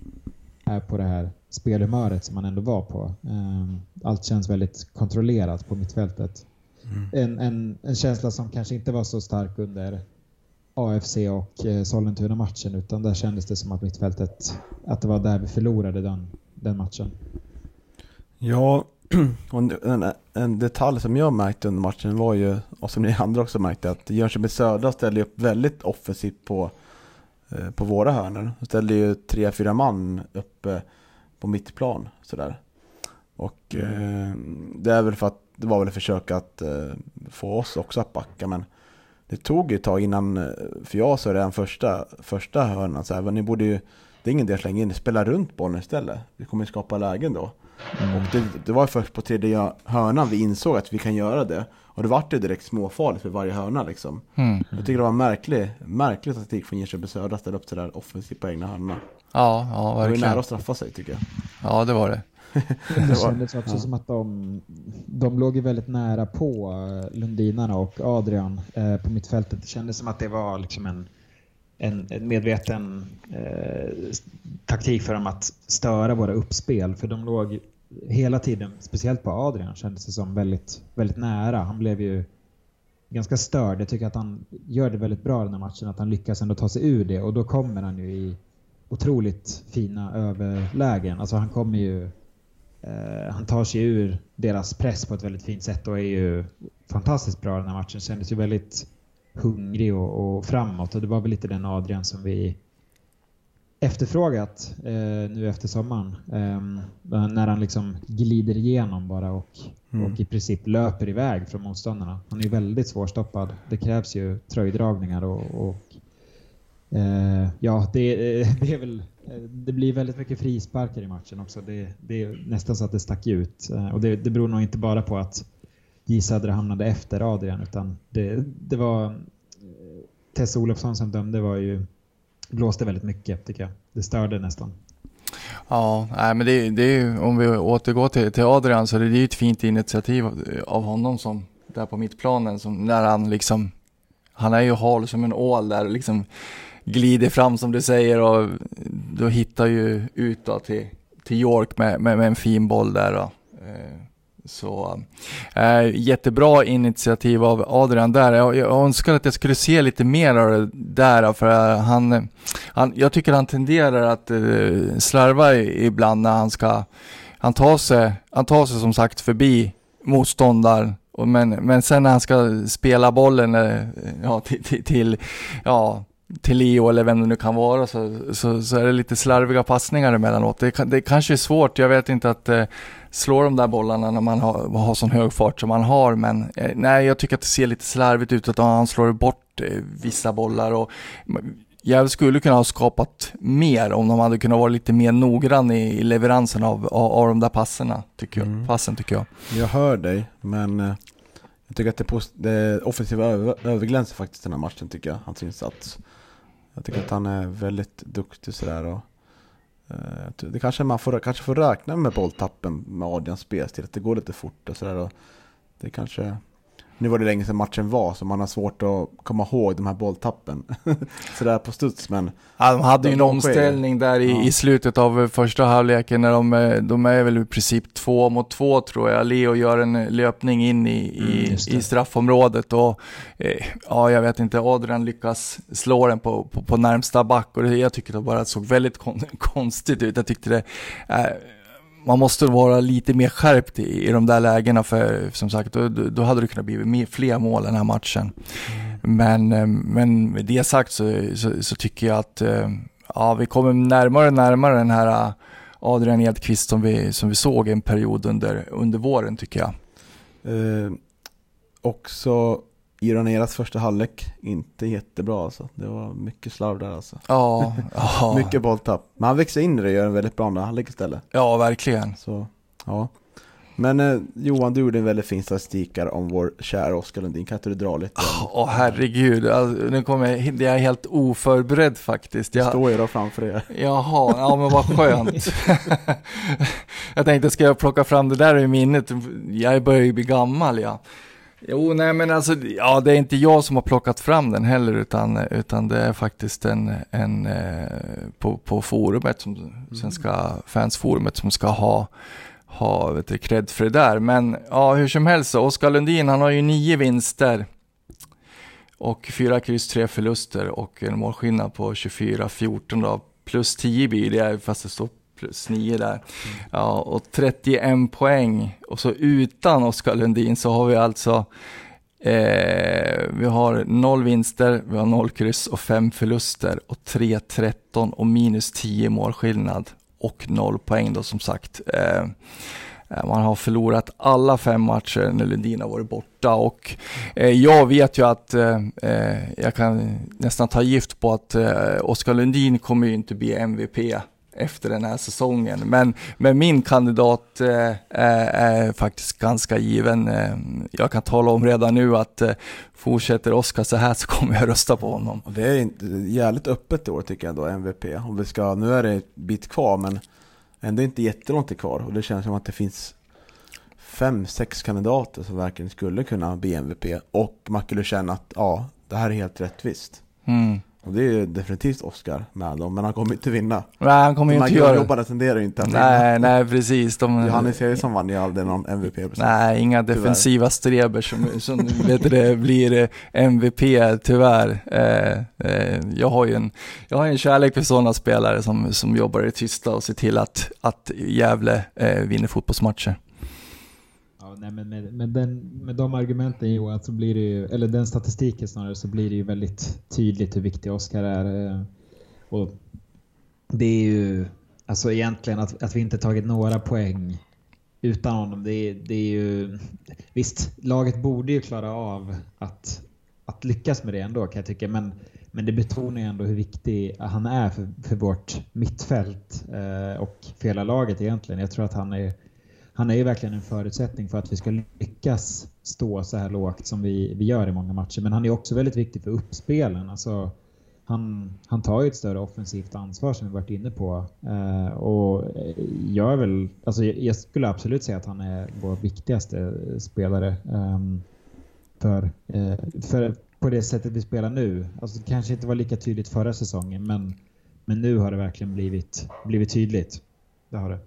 är på det här spelhumöret som han ändå var på. Ehm, allt känns väldigt kontrollerat på mittfältet. Mm. En, en, en känsla som kanske inte var så stark under AFC och eh, Sollentuna-matchen utan där kändes det som att mittfältet, att det var där vi förlorade den, den matchen. Ja, (clears throat) och en, en, detalj som jag märkte under matchen var ju, och som ni andra också märkte, att Jönköping Södra ställde upp väldigt offensivt på, på våra hörnor. De ställde ju tre, fyra man uppe på mittplan sådär. Och eh, det är väl för att det var väl ett försök att eh, få oss också att backa men det tog ett tag innan, eh, för jag så redan första, första hörnan så här, ni borde ju, det är ingen del att slänga in, spela runt bollen istället. Vi kommer skapa lägen då. Mm. Och det, det, var först på tredje hörnan vi insåg att vi kan göra det. Och det vart ju direkt småfarligt för varje hörna liksom. Mm. Jag tycker det var en märklig, märklig taktik från Jönköping Södra att ställa upp sådär offensivt på egna hörnorna. Ja, ja verkligen. Det var nära att straffa sig tycker jag. Ja, det var det. det (laughs) kändes också ja. som att de, de låg ju väldigt nära på eh, Lundinarna och Adrian eh, på mittfältet. Det kändes som att det var liksom en, en, en medveten eh, taktik för dem att störa våra uppspel. För de låg hela tiden, speciellt på Adrian, kändes det som väldigt, väldigt nära. Han blev ju ganska störd. Jag tycker att han gör det väldigt bra den här matchen, att han lyckas ändå ta sig ur det och då kommer han ju i otroligt fina överlägen. Alltså han kommer ju eh, han tar sig ur deras press på ett väldigt fint sätt och är ju fantastiskt bra den här matchen. Kändes ju väldigt hungrig och, och framåt och det var väl lite den Adrian som vi efterfrågat eh, nu efter sommaren. Eh, när han liksom glider igenom bara och, mm. och i princip löper iväg från motståndarna. Han är väldigt svårstoppad. Det krävs ju tröjdragningar och, och Eh, ja, det, (laughs) det, är väl, det blir väldigt mycket frisparkar i matchen också. Det, det är nästan så att det stack ut. Eh, och det, det beror nog inte bara på att J Södra hamnade efter Adrian utan det, det var eh, Tess Olofsson som dömde var ju det blåste väldigt mycket tycker jag. Det störde nästan. Ja, nej, men det, det är om vi återgår till, till Adrian så det är ju ett fint initiativ av honom som där på mittplanen som när han liksom han är ju hal som en ål där och liksom glider fram som du säger och då hittar ju ut då till, till York med, med, med en fin boll där då. Eh, så eh, jättebra initiativ av Adrian där. Jag, jag önskar att jag skulle se lite mer av det där för eh, han, han jag tycker han tenderar att eh, slarva ibland när han ska, han tar sig, han tar sig som sagt förbi motståndaren men, men sen när han ska spela bollen eh, ja, (laughs) till, till, till, ja, till Leo eller vem det nu kan vara så, så, så är det lite slarviga passningar emellanåt. Det, det kanske är svårt, jag vet inte att eh, slå de där bollarna när man har, har sån hög fart som man har men eh, nej jag tycker att det ser lite slarvigt ut att han slår bort eh, vissa bollar och jag skulle kunna ha skapat mer om de hade kunnat vara lite mer noggrann i, leveransen av, av, av de där passerna, tycker jag. Mm. passen tycker jag. Jag hör dig, men eh, jag tycker att det, det offensiva över, överglänser faktiskt den här matchen tycker jag, hans insats. Jag tycker att han är väldigt duktig sådär och Eh, det kanske man får, kanske får räkna med bolltappen med Adrians spelstil, att det går lite fort och sådär. Det kanske nu var det länge sedan matchen var, så man har svårt att komma ihåg de här bolltappen. (laughs) Sådär på studs, men... Ja, de hade ju en omställning där i, ja. i, slutet av första halvleken när de, eh, de är väl i princip två mot två tror jag. Leo gör en löpning in i, i, mm, i straffområdet och eh, ja, jag vet inte, Adrian lyckas slå den på, på, på närmsta back och det, jag tycker det bara såg väldigt kon (laughs) konstigt ut. Jag tyckte det eh, man måste vara lite mer skärpt i, i de där lägena för som sagt då, då hade det kunnat bli mer, fler mål den här matchen. Mm. Men, eh, men med det sagt så, så, så, tycker jag att eh, ja, vi kommer närmare och närmare den här eh, Adrian Edqvist som vi, som vi såg en period under, under våren tycker jag. Eh, också Iraneras första halvlek, inte jättebra alltså. Det var mycket slarv där alltså. Ja, (laughs) ja. mycket bolltapp. Men han växer in i det och gör en väldigt bra andra halvlek istället. Ja, verkligen. Så, ja. Men eh, Johan, du gjorde en väldigt fin statistik om vår kära Oskar Lundin. Kan inte du dra lite? Åh oh, herregud, alltså, nu kommer jag, jag är helt oförberedd faktiskt. Jag står ju då framför er. Jaha, ja men vad skönt. (laughs) (laughs) jag tänkte, ska jag plocka fram det där i minnet? Jag börjar ju bli gammal ja. Jo, nej men alltså, ja det är inte jag som har plockat fram den heller utan, utan det är faktiskt en, en eh, på, på forumet, som, mm. Svenska fansforumet som ska ha, ha vet du, cred för det där. Men ja, hur som helst, Oskar Lundin han har ju nio vinster och fyra kryss, tre förluster och en målskillnad på 24-14 då. Plus 10 blir det, fast det står plus 9 där. Ja, och 31 poäng. Och så utan Oskar Lundin så har vi alltså eh, vi har noll vinster, vi har noll kryss och fem förluster och 3-13 och minus 10 målskillnad och noll poäng då som sagt. Eh, eh, man har förlorat alla fem matcher när Lundin har varit borta och eh, jag vet ju att eh, eh jag kan nästan ta gift på att eh, Oskar Lundin kommer ju inte bli MVP efter den här säsongen. Men, men min kandidat eh, är faktiskt ganska given. Eh, jag kan tala om redan nu att eh, fortsätter Oskar så här så kommer jag rösta på honom. Det är inte, jävligt öppet i år tycker jag då, MVP. Om vi ska, nu är det ett bit kvar men ändå inte jättelångt kvar och det känns som att det finns fem, sex kandidater som verkligen skulle kunna bli MVP och man skulle känna att ja, det här är helt rättvist. Mm. Och det är definitivt Oscar med dem, men han kommer inte vinna. Nej, han kommer inte göra det. jobbarna tenderar inte att Nej, vinna. nej precis. De... Johannes Eriksson vann ju aldrig någon MVP. Precis. Nej, inga defensiva streber som, som vet det, blir eh, MVP tyvärr. Eh, eh, jag, har ju en, jag har en kärlek för sådana spelare som, som jobbar i det tysta och ser till att, att Gävle eh, vinner fotbollsmatcher nej, men med, med, den, med de argumenten Johan, så blir det ju, eller den statistiken snarare, så blir det ju väldigt tydligt hur viktig Oskar är. Eh, och det är ju, alltså egentligen att, att vi inte tagit några poäng utan honom, det, det är ju... Visst, laget borde ju klara av att att lyckas med det ändå kan jag tycka. Men, men det betonar ju ändå hur viktig han är för, för vårt mittfält eh, och för hela laget egentligen. Jag tror att han är, han är ju verkligen en förutsättning för att vi ska lyckas stå så här lågt som vi, vi gör i många matcher. Men han är också väldigt viktig för uppspelen. Alltså, han, han tar ju ett större offensivt ansvar som vi varit inne på. Eh, och jag är väl, alltså jag skulle absolut säga att han är vår viktigaste spelare. Eh, för, eh, för på det sättet vi spelar nu. Alltså det kanske inte var lika tydligt förra säsongen men, men nu har det verkligen blivit, blivit tydligt. Det har det.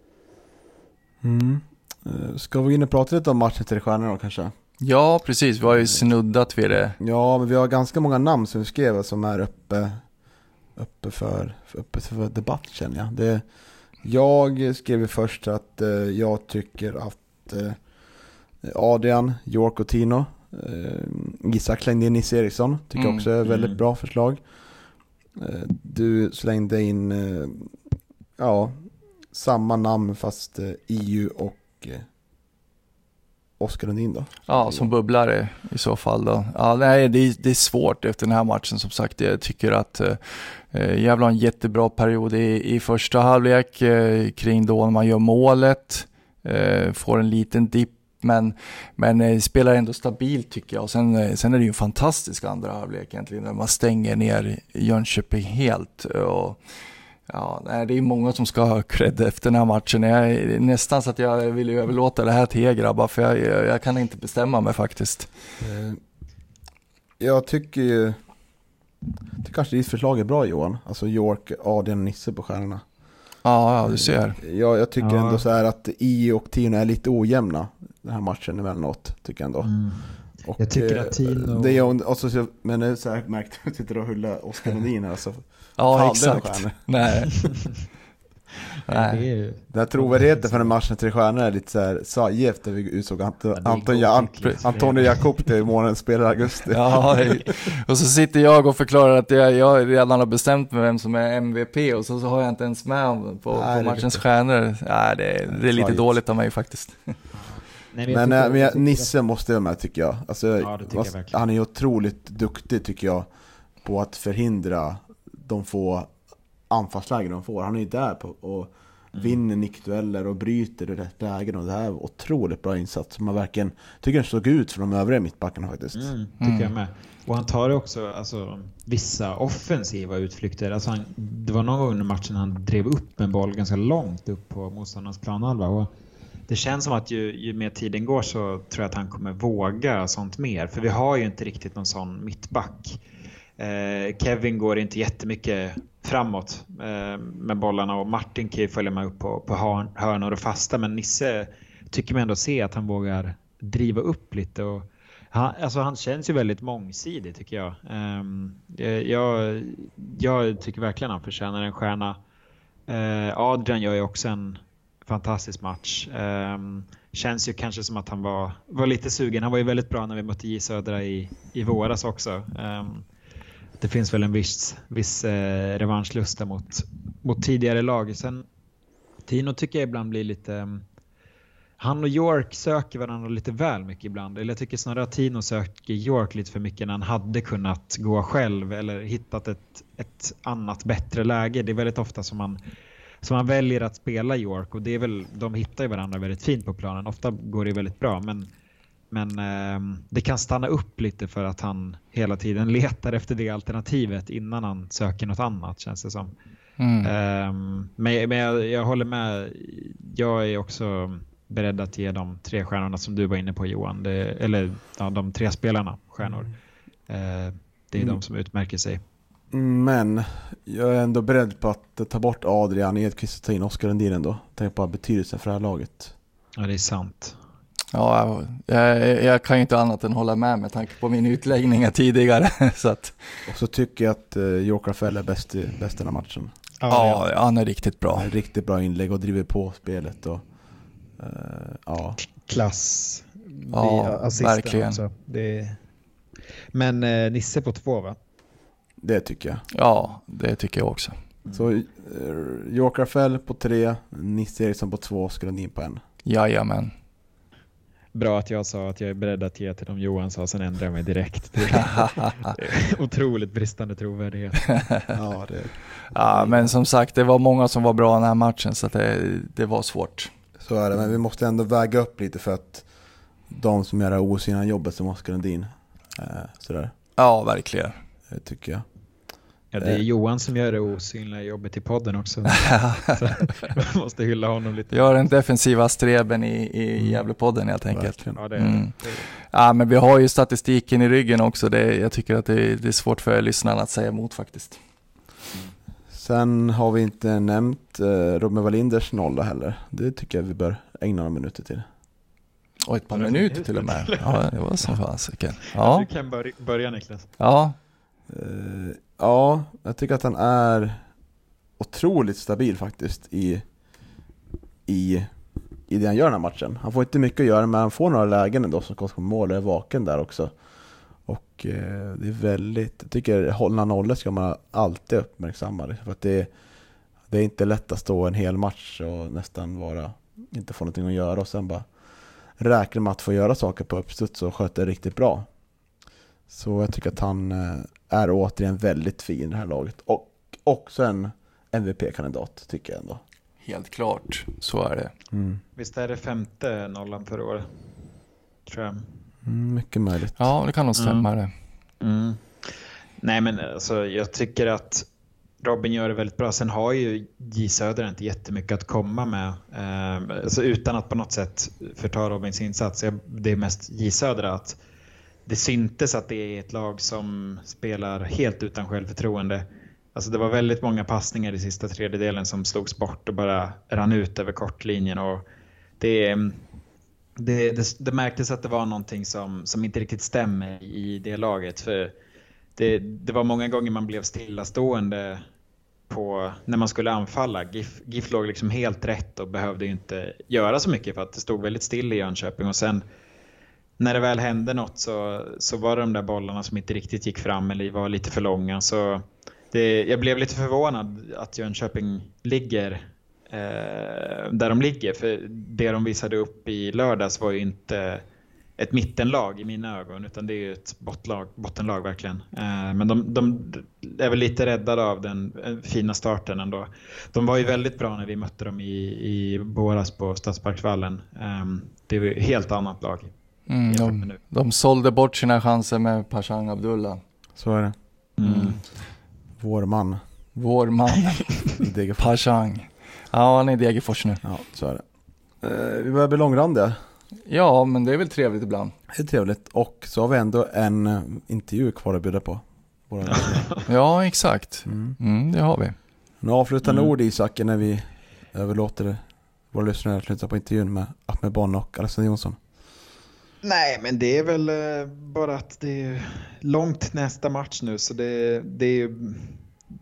Mm. Eh, ska vi in och prata lite om matchen till stjärnor då kanske? Ja, precis. Vi har ju snuddat vid det. Ja, men vi har ganska många namn som vi skrev som är uppe, uppe, för, uppe för debatt känner jag. Det, jag skrev först att eh, jag tycker att eh, Adrian, York och Tino, eh, Isak slängde in Nisse Eriksson, tycker Mm. också är ett väldigt Mm. bra förslag. Eh, du slängde in, eh, ja, samma namn fast eh, EU och eh, Eh, Oskar Lundin då. Ja, som bubblare i så fall då. Ja, nej, det, är, det är svårt efter den här matchen som sagt. Jag tycker att eh, eh, Gävle har en jättebra period i, i första halvlek eh, kring då när man gör målet. Eh, får en liten dipp men, men eh, spelar ändå stabilt tycker jag. Och sen, eh, sen är det ju en fantastisk andra halvlek egentligen när man stänger ner Jönköping helt. Och, Ja, nej, det är många som ska ha cred efter den här matchen. Jag är nästan så att jag vill överlåta det här till er grabbar, för jag, jag, kan inte bestämma mig faktiskt. Eh, Jag tycker ju... Det kanske ditt förslag är bra Johan. Alltså York, Adrian och Nisse på stjärnorna. Ja, ja du ser. Jag, jag tycker Ja. ändå så här att I och Tino är lite ojämna den här matchen emellanåt. Tycker jag ändå. Mm. Och, Jag tycker eh, att Tino- Det är, och så, så- men det är så här märkt, jag (laughs) sitter och hyllar Oskar Lundin här. Alltså. Ja, Fan, exakt. (laughs) Nej. (laughs) Det Nej. Den här trovärdigheten för den matchen till stjärnor är lite så här svajig efter vi utsåg är Anton, ja. Antonio Jakob till månadens spelare i augusti. Ja, och så sitter jag och förklarar att jag, jag redan har bestämt mig vem som är MVP och så, så har jag inte ens med honom på, Nej, på matchens lite- stjärnor. Nej, det, är- det är lite dåligt av mig faktiskt. (laughs) Nej, Men, men, tycker- men Nisse måste vara med tycker jag. Alltså, Ja, tycker jag han är otroligt duktig tycker jag på att förhindra de få anfallslägen de får. Han är ju där på och Mm. vinner nickdueller och bryter i rätt lägen och det här är en otroligt bra insats. Man verkligen tycker den såg ut från de övriga mittbackarna faktiskt. Mm, tycker Mm. jag med. Och han tar också alltså, vissa offensiva utflykter. Alltså han, det var någon gång under matchen han drev upp en boll ganska långt upp på motståndarnas planhalva. Och det känns som att ju, ju mer tiden går så tror jag att han kommer våga sånt mer. För vi har ju inte riktigt någon sån mittback. Eh, Kevin går inte jättemycket framåt eh, med bollarna och Martin kan ju följa med upp på, på hörnor och fasta. Men Nisse tycker man ändå se att han vågar driva upp lite. Och han, alltså han känns ju väldigt mångsidig tycker jag. Ehm, eh, jag. Jag tycker verkligen han förtjänar en stjärna. Eh, Adrian gör ju också en fantastisk match. Ehm, känns ju kanske som att han var, var lite sugen. Han var ju väldigt bra när vi mötte J Södra i, i våras också. Ehm, det finns väl en viss, viss eh, revanschlusta mot, mot tidigare lag. Sen Tino tycker jag ibland blir lite mm, han och York söker varandra lite väl mycket ibland. Eller jag tycker snarare att Tino söker York lite för mycket när han hade kunnat gå själv eller hittat ett, ett annat bättre läge. Det är väldigt ofta som man, som man väljer att spela York och det är väl, de hittar ju varandra väldigt fint på planen. Ofta går det väldigt bra men, men ehm, det kan stanna upp lite för att han hela tiden letar efter det alternativet innan han söker något annat känns det som. Mm. Ehm, men men jag, jag håller med. Jag är också beredd att ge de tre stjärnorna som du var inne på Johan. Det, eller ja, de tre spelarna stjärnor. Eh, det är Mm. de som utmärker sig. Men jag är ändå beredd på att ta bort Adrian Edqvist och ta in Oskar Lundin ändå. Tänk på betydelsen för det här laget. Ja, det är sant. Ja, jag, jag kan ju inte annat än hålla med med tanke på min utläggning tidigare. (laughs) Så att, Och så tycker jag att uh, Joker är bäst i, bäst i den här matchen. ja, han är riktigt bra. Har riktigt bra inlägg och driver på spelet. Och, eh, ja. klass. Ja, verkligen. också. Det är... Men eh, Nisse på två va? Det tycker jag. Ja, det tycker jag också. Så uh, Joker Rafael på tre, Nisse Eriksson på två, Oskar Lundin på en. Jajamän. Bra att jag sa att jag är beredd att ge till dem Johan sa, sen ändrade jag mig direkt. Det är (laughs) otroligt bristande trovärdighet. (laughs) Ja, det, Ja, men som sagt, det var många som var bra den här matchen så att det, det var svårt. så är det, men vi måste ändå väga upp lite för att de som gör det osynliga jobbet som Oskar Lundin. Eh, sådär, Ja, verkligen. eh, tycker jag. Ja, det är Johan som gör det osynliga jobbet i podden också. (laughs) Så man (laughs) måste hylla honom lite. Gör den defensiva streben i, i Gävlepodden helt enkelt. Ja, det är, Mm. det är, Ja, men vi har ju statistiken i ryggen också. Det, jag tycker att det, det är svårt för lyssnarna att säga emot faktiskt. Sen har vi inte nämnt eh, Robin Wallinders nolla heller. Det tycker jag vi bör ägna några minuter till. Och ett par minuter minuter till och med. (laughs) Ja, det var som fasiken. Ja, Du kan börja, börja Niklas. ja, Eh, ja, jag tycker att han är otroligt stabil faktiskt i, i, i det han gör den här matchen. Han får inte mycket att göra men han får några lägen ändå som kostar mål och är vaken där också. Och eh, det är väldigt, jag tycker hållna nollor ska man alltid uppmärksamma. Liksom, för att det, det är inte lätt att stå en hel match och nästan vara, inte få någonting att göra och sen bara räkna med att få göra saker på uppstuds och sköta det riktigt bra. Så jag tycker att han eh, är återigen väldigt fin i det här laget. Och också en MVP-kandidat tycker jag ändå. helt klart. Så är det. Visst är det femte nollan för år? Tror jag. Mm, mycket möjligt. Ja, det kan nog stämma det. Mm. Nej men alltså jag tycker att Robin gör det väldigt bra. Sen har ju J Söder inte jättemycket att komma med. Eh, alltså utan att på något sätt förta Robins insats. Det är mest J Söder att det syntes att det är ett lag som spelar helt utan självförtroende. Alltså det var väldigt många passningar i sista tredjedelen som slogs bort och bara rann ut över kortlinjen. Och det, det, det, det märktes att det var någonting som, som inte riktigt stämmer i det laget. För det, det var många gånger man blev stillastående på, när man skulle anfalla. GIF, GIF låg liksom helt rätt och behövde inte göra så mycket för att det stod väldigt still i Jönköping. Och sen när det väl hände något så, så var det de där bollarna som inte riktigt gick fram eller var lite för långa. Så det, jag blev lite förvånad att Jönköping ligger eh, där de ligger. För det de visade upp i lördags var ju inte ett mittenlag i mina ögon, utan det är ju ett bottlag, bottenlag verkligen. Eh, men de, de är väl lite räddade av den eh, fina starten ändå. De var ju väldigt bra när vi mötte dem i, i våras på Stadsparksvallen. Eh, det var ju ett helt annat lag. Mm, de, de sålde bort sina chanser med Pashang Abdullah. Så är det. Mm. Vår man Vår man. (laughs) Pashang. Ja, han är i Degerfors nu. Ja, så är det. Eh, vi börjar bli långrandiga. Ja, men det är väl trevligt ibland. Det är trevligt. Och så har vi ändå en eh, intervju kvar att bjuda på. Våra (laughs) Ja, exakt. mm. Mm, det har vi. Några avslutande Mm. ord Isak när vi överlåter våra lyssnare att lyssna på intervjun med Ahmed Bonn och Alexander Jonsson. Nej, men det är väl eh, bara att det är långt till nästa match nu. Så det, det är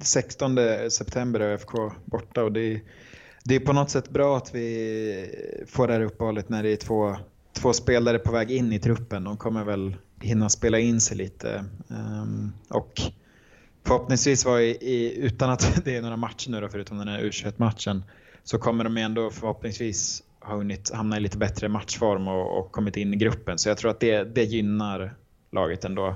16 september är ÖFK borta och det är, det är på något sätt bra att vi får det här uppehållet när det är två, två spelare på väg in i truppen. De kommer väl hinna spela in sig lite. Ehm, och förhoppningsvis var i, i, utan att (laughs) det är några matcher nu då, förutom den här U21-matchen, så kommer de ändå förhoppningsvis har hunnit hamna i lite bättre matchform och, och kommit in i gruppen. Så jag tror att det, det gynnar laget ändå.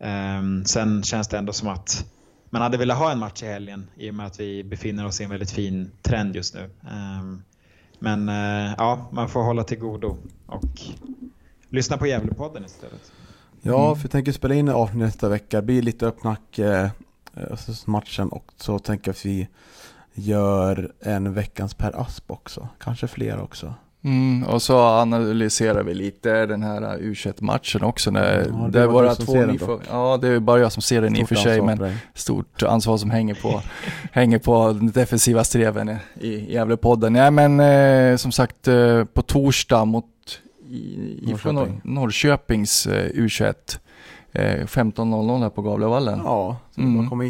Um, sen känns det ändå som att man hade velat ha en match i helgen i och med att vi befinner oss i en väldigt fin trend just nu. Um, men uh, ja, man får hålla till godo och lyssna på Gävlepodden istället. Ja, Mm. för jag tänker spela in avsnitt nästa vecka. Det blir lite uppnack eh, eh, matchen och så tänker jag att vi gör en veckans Per Asp också. Kanske fler också. Mm, och så analyserar vi lite den här U21-matchen också. När, Ja, det det är var som två nyfö- dock. Ja, det är bara jag som ser den i och för sig, men stort ansvar som hänger på, (laughs) hänger på den defensiva streven i, i Gävlepodden. Nej men eh, som sagt eh, på torsdag mot i, Norrköping. Norr, Norrköpings eh, U21. Eh, 15.00 här på Gavlevallen. Ja. Så Mm. mm. kom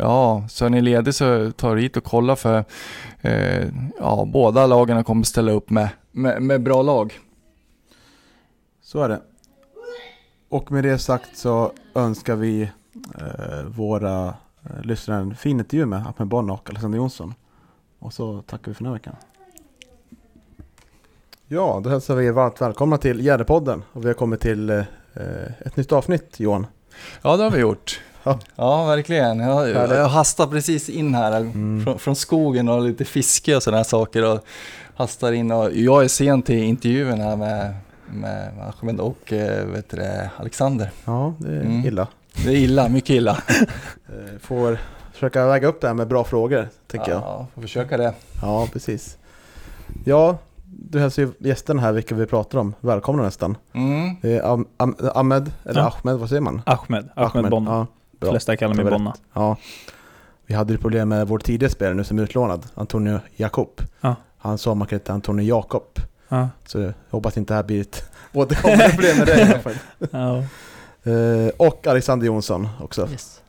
hit. så är ni ledig så ta hit och kolla för eh, ja, båda lagen kommer ställa upp med, med, med bra lag. Så är det. Och med det sagt så önskar vi eh, våra eh, lyssnare en fin intervju med Ahmed Bonn och Alexander Jonsson. Och så tackar vi för den här veckan. Ja, då hälsar vi er varmt välkomna till Gärdepodden och vi har kommit till eh, ett nytt avsnitt Johan. Ja, det har vi gjort. Ja. Ja, verkligen. Jag, jag hastar precis in här Mm. från, från skogen och lite fiske och sådana saker och hastar in och jag är sen till intervjun här med, med Ahmed och eh, vet du Alexander. Ja, det är Mm. illa. Det är illa, mycket illa. (laughs) Eh, får försöka väga upp det här med bra frågor, tänker jag. Ja, får försöka det. Ja, precis. Ja, du hälsar ju gästerna här vilka vi pratar om. Välkomna nästan. Mm. Det är Am- Am- Ahmed, eller Ja. Ahmed, vad säger man? Ahmed, Ahmed, Bonna. Ja, De bra. flesta kallar mig Bonna. Ja. Vi hade ju problem med vår tidigare spelare nu som är utlånad, Antonio Jakob. Ja. Han sa man kan heta Antonio Jakob. Ja. Så jag hoppas inte det här blir ett (laughs) återkommande problem med dig i alla fall. (laughs) Ja. Eh, och Alexander Jonsson också. Yes.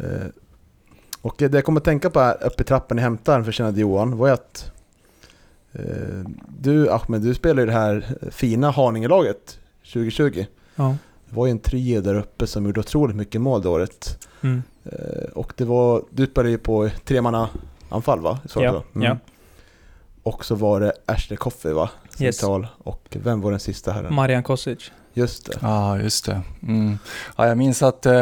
Eh, och det jag kommer att tänka på här uppe i trappan i hämtaren för kände Johan var ju att eh, du Ahmed, du spelar ju det här fina Haninge-laget 2020. Ja. Det var ju en trio där uppe som gjorde otroligt mycket mål det året. Mm. Eh, och det var, du spelade ju på tremanna anfall va? Så Ja, det. ja. Och så var det Ashley Coffey va? Yes. Central. Och vem var den sista här? Marian Kosic. Just det. Ja, just det. Mm. Ja, jag minns att, eh,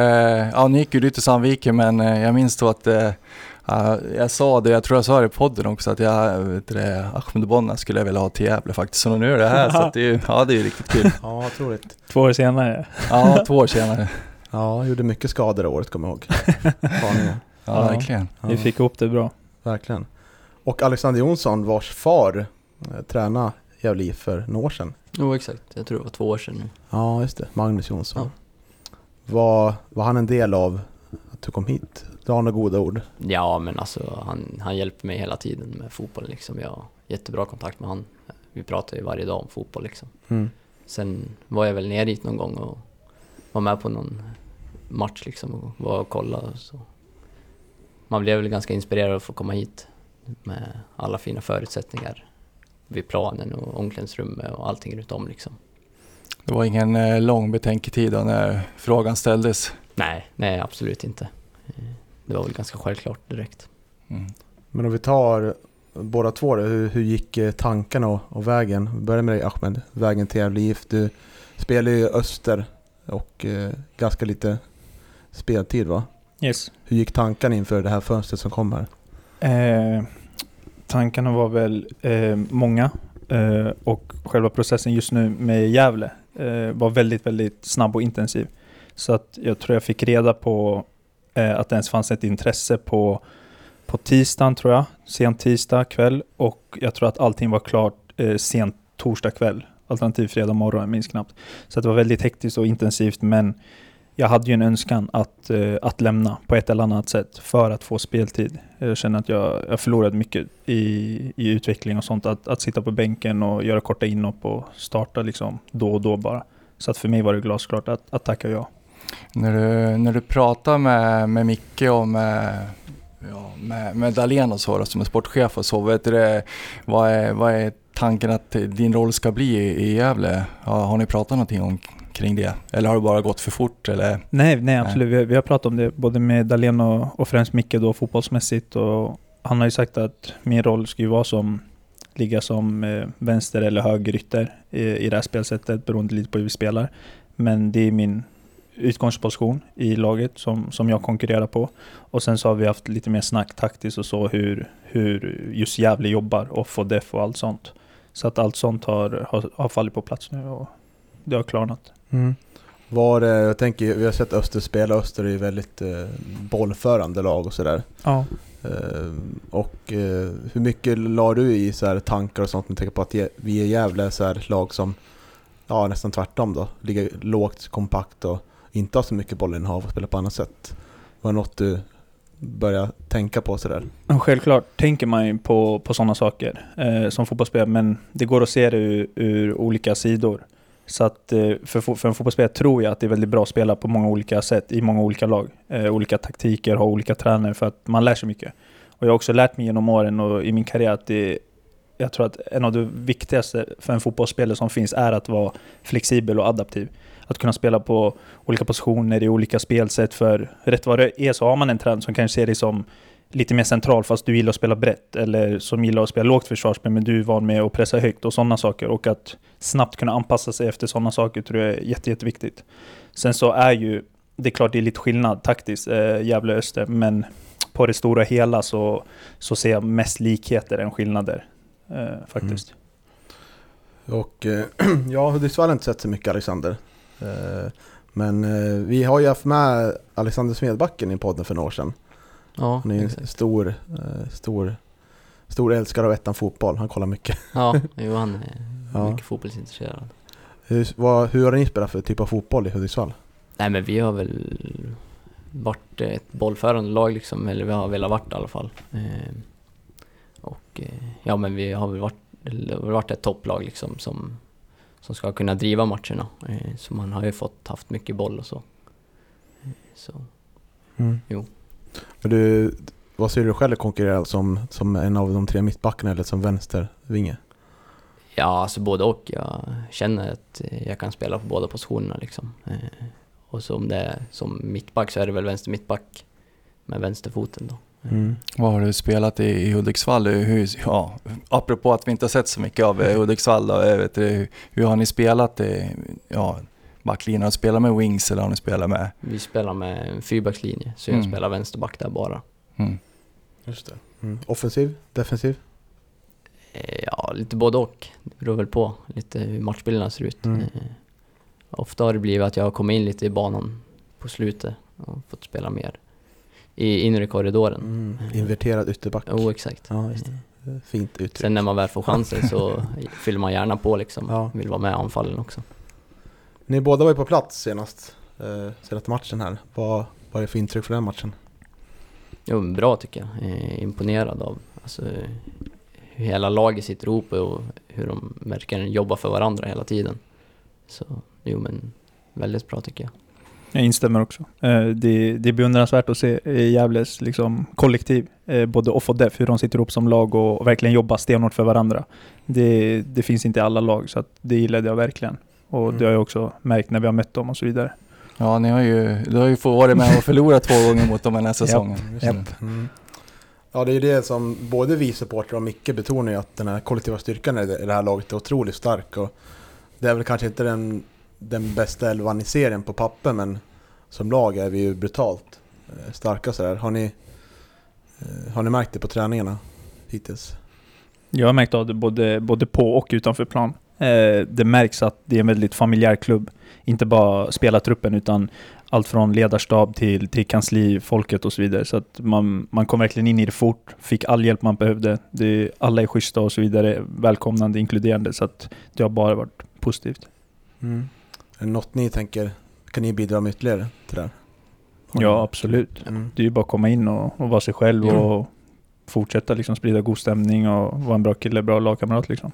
ja nu gick ju du till Sandviken men eh, jag minns då att eh, ja, jag sa det, jag tror jag sa det i podden också, att jag, vet det, Ahmed Bonna skulle jag vilja ha till Gävle faktiskt. Så nu är det här, så att det är ja det är ju riktigt kul. (laughs) Ja, otroligt. Två år senare. Ja, två år senare. (laughs) Ja, gjorde mycket skador det året kommer jag ihåg. (laughs) Ja, Ja. verkligen. Ja. Vi fick ihop det bra. Verkligen. Och Alexander Jonsson vars far eh, tränade Gävle IF för några år sedan. Jo exakt, jag tror det var två år sedan nu. Ja, just det. Magnus Jonsson. Ja. Var, var han en del av att du kom hit? Du har några goda ord? Ja men alltså han, han hjälper mig hela tiden med fotboll liksom. Jag har jättebra kontakt med han. Vi pratar ju varje dag om fotboll liksom. Mm. Sen var jag väl ner hit någon gång och var med på någon match liksom och var och kollade. och Så. Man blev väl ganska inspirerad att få komma hit med alla fina förutsättningar vid planen och omklädningsrummet och allting runt om liksom. Det var ingen eh, lång betänketid då när frågan ställdes. Nej, nej absolut inte. Det var väl ganska självklart direkt. Mm. Men om vi tar båda två då, hur, hur gick eh, tankarna och, och vägen? Vi börjar med dig Ahmed, vägen till Gävle IF. Du spelar ju Öster och eh, ganska lite speltid va? Yes. Hur gick tankarna inför det här fönstret som kom här? Eh, tankarna var väl eh, många eh, och själva processen just nu med Gävle eh, var väldigt, väldigt snabb och intensiv. Så att jag tror jag fick reda på eh, att det ens fanns ett intresse på, på tisdagen tror jag, sent tisdag kväll och jag tror att allting var klart eh, sent torsdag kväll, alternativt fredag morgon, jag minns knappt. Så att det var väldigt hektiskt och intensivt men jag hade ju en önskan att, eh, att lämna på ett eller annat sätt för att få speltid. Jag känner att jag, jag förlorade mycket i, i utveckling och sånt. Att, att sitta på bänken och göra korta inhopp och starta liksom då och då bara. Så att för mig var det glasklart att, att tacka ja. När du, när du pratar med, med Micke och med, ja, med, med Dahlén och så då, som är sportchef och så, vet du det, vad, är, vad är tanken att din roll ska bli i, i Gävle? Har, har ni pratat någonting om kring det? Eller har det bara gått för fort? Eller? Nej, nej absolut. Vi, har- vi har pratat om det både med Dahlén och, och främst Micke då fotbollsmässigt. Och han har ju sagt att min roll ska ju vara som ligga som eh, vänster eller högerytter i, i det här spelsättet beroende lite på hur vi spelar. Men det är min utgångsposition i laget som, som jag konkurrerar på. Och sen så har vi haft lite mer snack taktiskt och så hur, hur just Gävle jobbar och få def och allt sånt. Så att allt sånt har, har, har fallit på plats nu och det har klarnat. Var det, jag tänker, vi har sett Öster spela, Öster är ju väldigt eh, bollförande lag och sådär. Ja. Eh, och eh, hur mycket la du i så här, tankar och sånt med tanke på att vi är Gävle så här, lag som, ja nästan tvärtom då, ligger lågt, kompakt och inte har så mycket bollinnehav och spelar på annat sätt. Var det något du började tänka på sådär? Självklart tänker man ju på, på sådana saker eh, som fotbollsspelare, men det går att se det ur, ur olika sidor. Så att eh, för, för en fotbollsspelare tror jag att det är väldigt bra att spela på många olika sätt i många olika lag. Eh, olika taktiker, ha olika tränare för att man lär sig mycket. Och jag har också lärt mig genom åren och i min karriär att det, jag tror att en av de viktigaste för en fotbollsspelare som finns är att vara flexibel och adaptiv. Att kunna spela på olika positioner i olika spelsätt. För rätt vad det är så har man en tränare som kanske ser dig som lite mer central fast du gillar att spela brett eller som gillar att spela lågt försvarsspel men du är van med att pressa högt och sådana saker och att snabbt kunna anpassa sig efter sådana saker tror jag är jätte, jätteviktigt. Sen så är ju, det är klart det är lite skillnad taktiskt, eh, Gävle-Öster, men på det stora hela så, så ser jag mest likheter än skillnader eh, faktiskt. Mm. Och eh, (clears throat) ja, Hudiksvall har inte sett så mycket Alexander. Eh, men eh, vi har ju haft med Alexander Smedbacken i podden för några år sedan. Ja, Han är en stor, eh, stor, stor älskare av ettan fotboll. Han kollar mycket. Ja, jo, han är (laughs) Ja. mycket fotbollsintresserad. Hur, vad, hur har ni spelat för typ av fotboll i Hudiksvall? Nej men vi har väl varit ett bollförande lag liksom, eller vi har velat varit i alla fall. Och ja men vi har väl varit, varit ett topplag liksom som, som ska kunna driva matcherna. Eh, så man har ju fått haft mycket boll och så. Eh, så Jo. Men du, vad ser du själv konkurrera som, som en av de tre mittbackarna eller som vänstervinge? Ja, alltså både och. Jag känner att eh, jag kan spela på båda positionerna liksom. Och så om det är som mittback så är det väl vänster mittback med vänsterfoten då. Eh, Mm. Vad har du spelat i, i Hudiksvall? Hur, ja, apropå att vi inte har sett så mycket av eh, Hudiksvall då, jag vet, du, hur har ni spelat? i- Ja, backlinjen, har ni spelat med wings eller har ni spelat med? Vi spelar med en fyrbackslinje, så jag Mm. spelar vänsterback där bara. Mm. Just det. Mm. Offensiv? Defensiv? Eh, Ja, lite både och. Det beror väl på lite hur matchbilderna ser ut. Mm. Eh, Ofta har det blivit att jag har kommit in lite i banan på slutet och fått spela mer i inre korridoren. Mm. Inverterad ytterback? Jo, exakt. Ja, just det. Eh, Fint uttryck. Sen när man väl får chansen så (laughs) fyller man gärna på liksom. Ja. Vill vara med i anfallen också. Ni båda var ju på plats senast, eh, senaste matchen här. Vad vad är det för intryck för den matchen? Jo, bra tycker jag. Eh, imponerad av alltså, hur hela laget sitter ihop och hur de verkligen jobbar för varandra hela tiden. Så jo, men väldigt bra tycker jag. Jag instämmer också. Eh, Det, det är beundransvärt att se Gävles liksom, kollektiv, eh, både off och def, hur de sitter ihop som lag och verkligen jobbar stenhårt för varandra. Det, det finns inte i alla lag, så att det gillade jag verkligen. Och Mm. det har jag också märkt när vi har mött dem och så vidare. Ja, ni har ju, du har ju fått vara med och förlora två gånger mot dem den här säsongen. Japp. Mm. Ja, det är ju det som både vi supportrar och Micke betonar ju att den här kollektiva styrkan i det i det här laget är otroligt stark. Och det är väl kanske inte den, den bästa elvan i serien på papper, men som lag är vi ju brutalt eh, starka sådär. Har ni, eh, har ni märkt det på träningarna hittills? Jag har märkt av det både, både på och utanför plan. Eh, det märks att det är en väldigt familjär klubb. Inte bara spelartruppen utan allt från ledarstab till, till kansli, folket och så vidare. Så att man, man kom verkligen in i det fort, fick all hjälp man behövde. Det, alla är schyssta och så vidare, välkomnande, inkluderande. Så att det har bara varit positivt. Är det något ni tänker, kan ni bidra med ytterligare till det här? Ja, absolut. Mm. Det är ju bara att komma in och, och vara sig själv Mm. och fortsätta liksom sprida god stämning och vara en bra kille, bra lagkamrat liksom.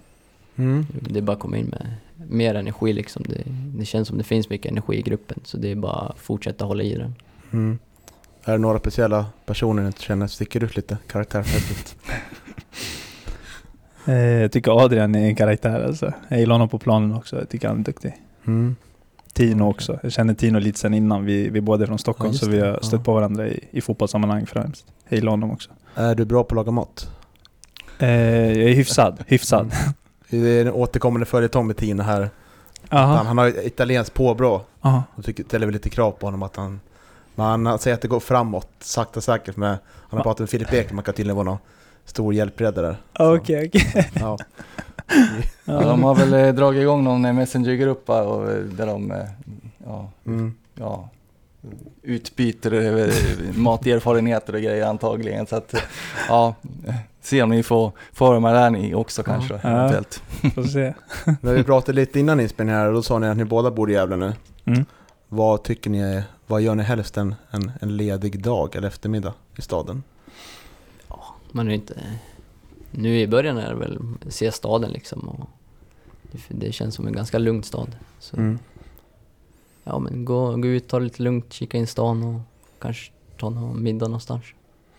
Mm. Det är bara att komma in med mer energi liksom. Det, det känns som det finns mycket energi i gruppen, så det är bara att fortsätta hålla i den. Mm. Är det några speciella personer ni känner sticker ut lite karaktärsmässigt? (laughs) Eh, jag tycker Adrian är en karaktär alltså. Jag gillar honom på planen också. Jag tycker han är duktig. Mm. Tino också. Jag känner Tino lite sen innan. Vi, vi båda är från Stockholm Ja, så vi har stött Ja. på varandra i, i fotbollssammanhang främst. Jag gillar honom också. Är du bra på att laga mat? Eh, jag är hyfsad. (laughs) Hyfsad. Det är en återkommande följetong med Tino här. Han, Aha. han har italienskt påbrå. Aha. Och tycker, ställer vi lite krav på honom att han... Men han säger att det går framåt, sakta säkert. Med, han har pratat med Filip Ekman, kan tydligen vara någon stor hjälpredare där. Okej, okej. Ja. (laughs) (laughs) (laughs) Ja, de har väl eh, dragit igång någon eh, messengergrupp eh, där de ja, Mm. ja, utbyter materfarenheter och grejer antagligen. Så att, ja, se om ni får, de här ni också kanske Ja. eventuellt. Får se. (laughs) Men vi pratade lite innan inspelningen här och då sa ni att ni båda bor i Gävle nu. Mm. Vad tycker ni vad gör ni helst en, en, en ledig dag eller eftermiddag i staden? Man är inte... Nu i början är det väl se staden liksom och det, det känns som en ganska lugn stad. Så Mm. ja men gå, gå ut, ta det lite lugnt, kika in stan och kanske ta någon middag någonstans.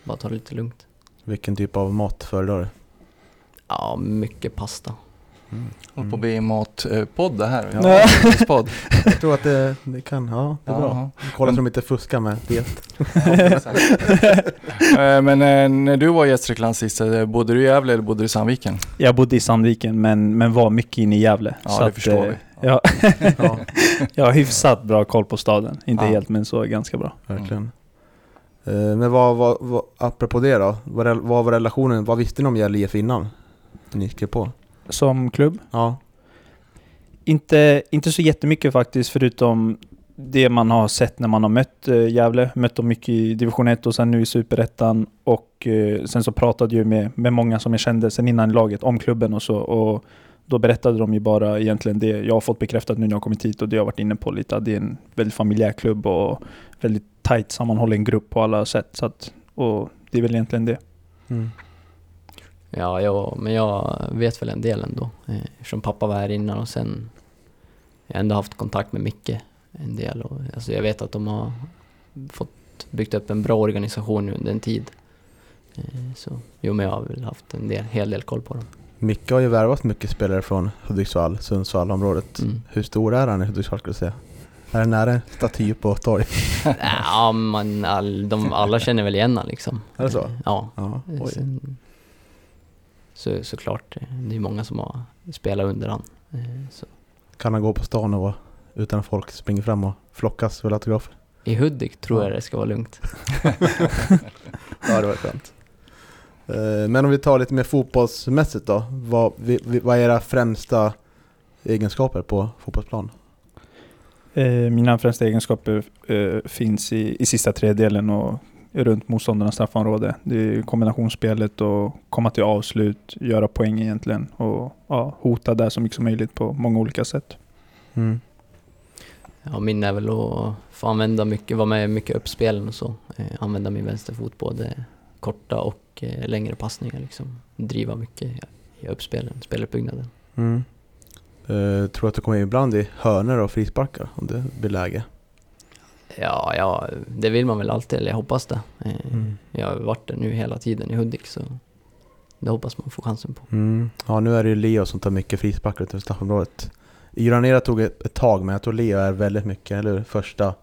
Bara ta det lite lugnt. Vilken typ av mat föredrar du? Ja, mycket pasta. Mm. Håller på att bli matpodd det här. Ja. Ja, podd. Jag tror att det, det kan, ja det är bra. Jaha. Kolla så de inte fuskar med det. (laughs) (laughs) Eh, Men eh, när du var i Gästrikland sist, eh, bodde du i Gävle eller bodde du i Sandviken? Jag bodde i Sandviken men, men var mycket inne i Gävle. Ja, det förstår eh, vi. Ja, Ja, (laughs) jag har hyfsat bra koll på staden. Inte Ja. helt men så ganska bra. verkligen. Eh, Men vad, vad, vad, apropå det då, vad, vad var relationen, vad visste ni om Gävle IF innan? Ni skrev på? Som klubb? Ja. Inte, inte så jättemycket faktiskt förutom det man har sett när man har mött eh, Gävle. Mött dem mycket i division 1 och sen nu i superettan. Och eh, sen så pratade jag med, med många som jag kände sen innan laget om klubben och så. Och då berättade de ju bara egentligen det jag har fått bekräftat nu när jag har kommit hit och det jag har varit inne på lite. Att det är en väldigt familjär klubb och väldigt tajt sammanhållen grupp på alla sätt. Så att, och det är väl egentligen det. Mm. Ja, jag, men jag vet väl en del ändå. Eh, Eftersom pappa var här innan och sen jag har ändå haft kontakt med Micke en del. Och, alltså jag vet att de har fått byggt upp en bra organisation under en tid. Eh, Så jo, men jag har väl haft en del, hel del koll på dem. Micke har ju värvat mycket spelare från Hudiksvall, Sundsvall-området. Mm. Hur stor är han i Hudiksvall skulle du säga? Är det nära en staty på torg? (laughs) ja, man, all, de, alla känner väl igen honom liksom. Är det så? Ja. Ja. Sen, så, såklart, det är många som har spelat under han. Eh, Så. Kan han gå på stan och vara utan att folk springer fram och flockas för autografer? I Hudik tror Ja. jag det ska vara lugnt. (laughs) Ja, det var skönt. Eh, Men om vi tar lite mer fotbollsmässigt då. Vad, vad är era främsta egenskaper på fotbollsplan? Eh, mina främsta egenskaper finns i, i sista tredjedelen och runt motståndarnas straffområde. Det är kombinationsspelet och komma till avslut, göra poäng egentligen och ja, hota där så mycket som möjligt på många olika sätt. Mm. Ja, min är väl att få använda mycket, vara med i mycket uppspelen och så. Eh, använda min vänsterfot både korta och eh, längre passningar liksom. Driva mycket i uppspelen, speluppbyggnaden. Mm. Eh, tror att du kommer in ibland i hörnor och frisparkar om det blir läge? Ja, ja, det vill man väl alltid, eller jag hoppas det. Eh, Mm. Jag har varit där nu hela tiden i Hudik så det hoppas man får chansen på. Mm. Ja, nu är det ju Leo som tar mycket frisparkar utanför straffområdet. Iranera tog ett, ett tag, men jag tror Leo är väldigt mycket, eller hur? Första,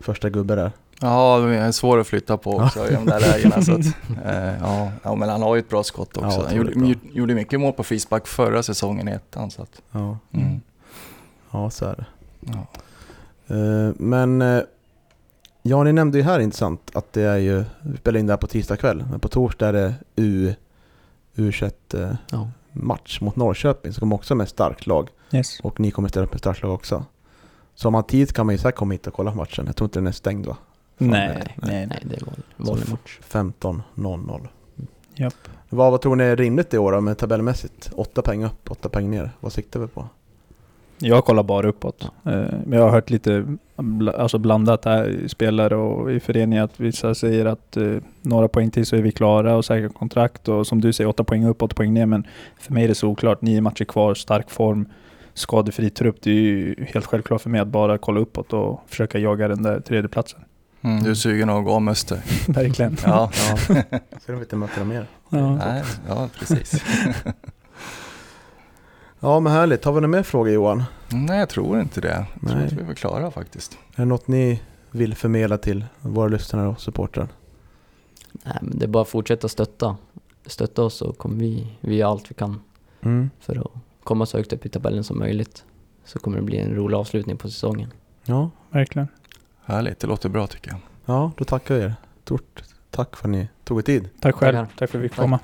första gubbe där. Ja, det är svår att flytta på också i de där lägena. Så att, eh, ja. ja, men han har ju ett bra skott Ja, också. han otroligt gjorde, bra. gjorde mycket mål på frispark förra säsongen i ettan. Så att, Ja, mm. ja så är det. ja. Eh, men eh, ja, ni nämnde ju här intressant att det är ju, vi spelar in det här på tisdag kväll, men på torsdag är det U, U21 eh, Ja. match mot Norrköping som kommer också med starkt lag Yes. och ni kommer ställa upp med starkt lag också. Så om man har tid kan man ju säkert komma hit och kolla matchen. Jag tror inte den är stängd va? Nej, nej. nej, det var vanlig match. 15.00. Japp. Vad, vad tror ni är rimligt i år då, med tabellmässigt? Åtta poäng upp, åtta poäng ner. Vad siktar vi på? Jag kollar bara uppåt. Eh, Men jag har hört lite alltså blandat här spelare och i föreningen att vissa säger att eh, några poäng till så är vi klara och säkra kontrakt och som du säger åtta poäng upp, åtta poäng ner men för mig är det så oklart. Nio matcher kvar, stark form, skadefri trupp. Det är ju helt självklart för mig att bara kolla uppåt och försöka jaga den där tredjeplatsen. Mm, du är sugen att gå om Öster? (laughs) Verkligen. Ja. Ja, (laughs) ska de inte möta dem mer? Ja. Nej, ja, precis. (laughs) Ja men härligt. Har vi några mer frågor Johan? Nej, jag tror inte det. Jag tror Nej. att vi var klara faktiskt. Är det något ni vill förmedla till våra lyssnare och supportrar? Nej, men det är bara att fortsätta stötta. Stötta oss så kommer vi, vi gör allt vi kan Mm. för att komma så högt upp i tabellen som möjligt. Så kommer det bli en rolig avslutning på säsongen. Ja, Verkligen. Härligt, det låter bra tycker jag. ja, då tackar vi er. Stort tack för att ni tog er tid. Tack själv. Tackar. Tack för att vi fick Tack. komma.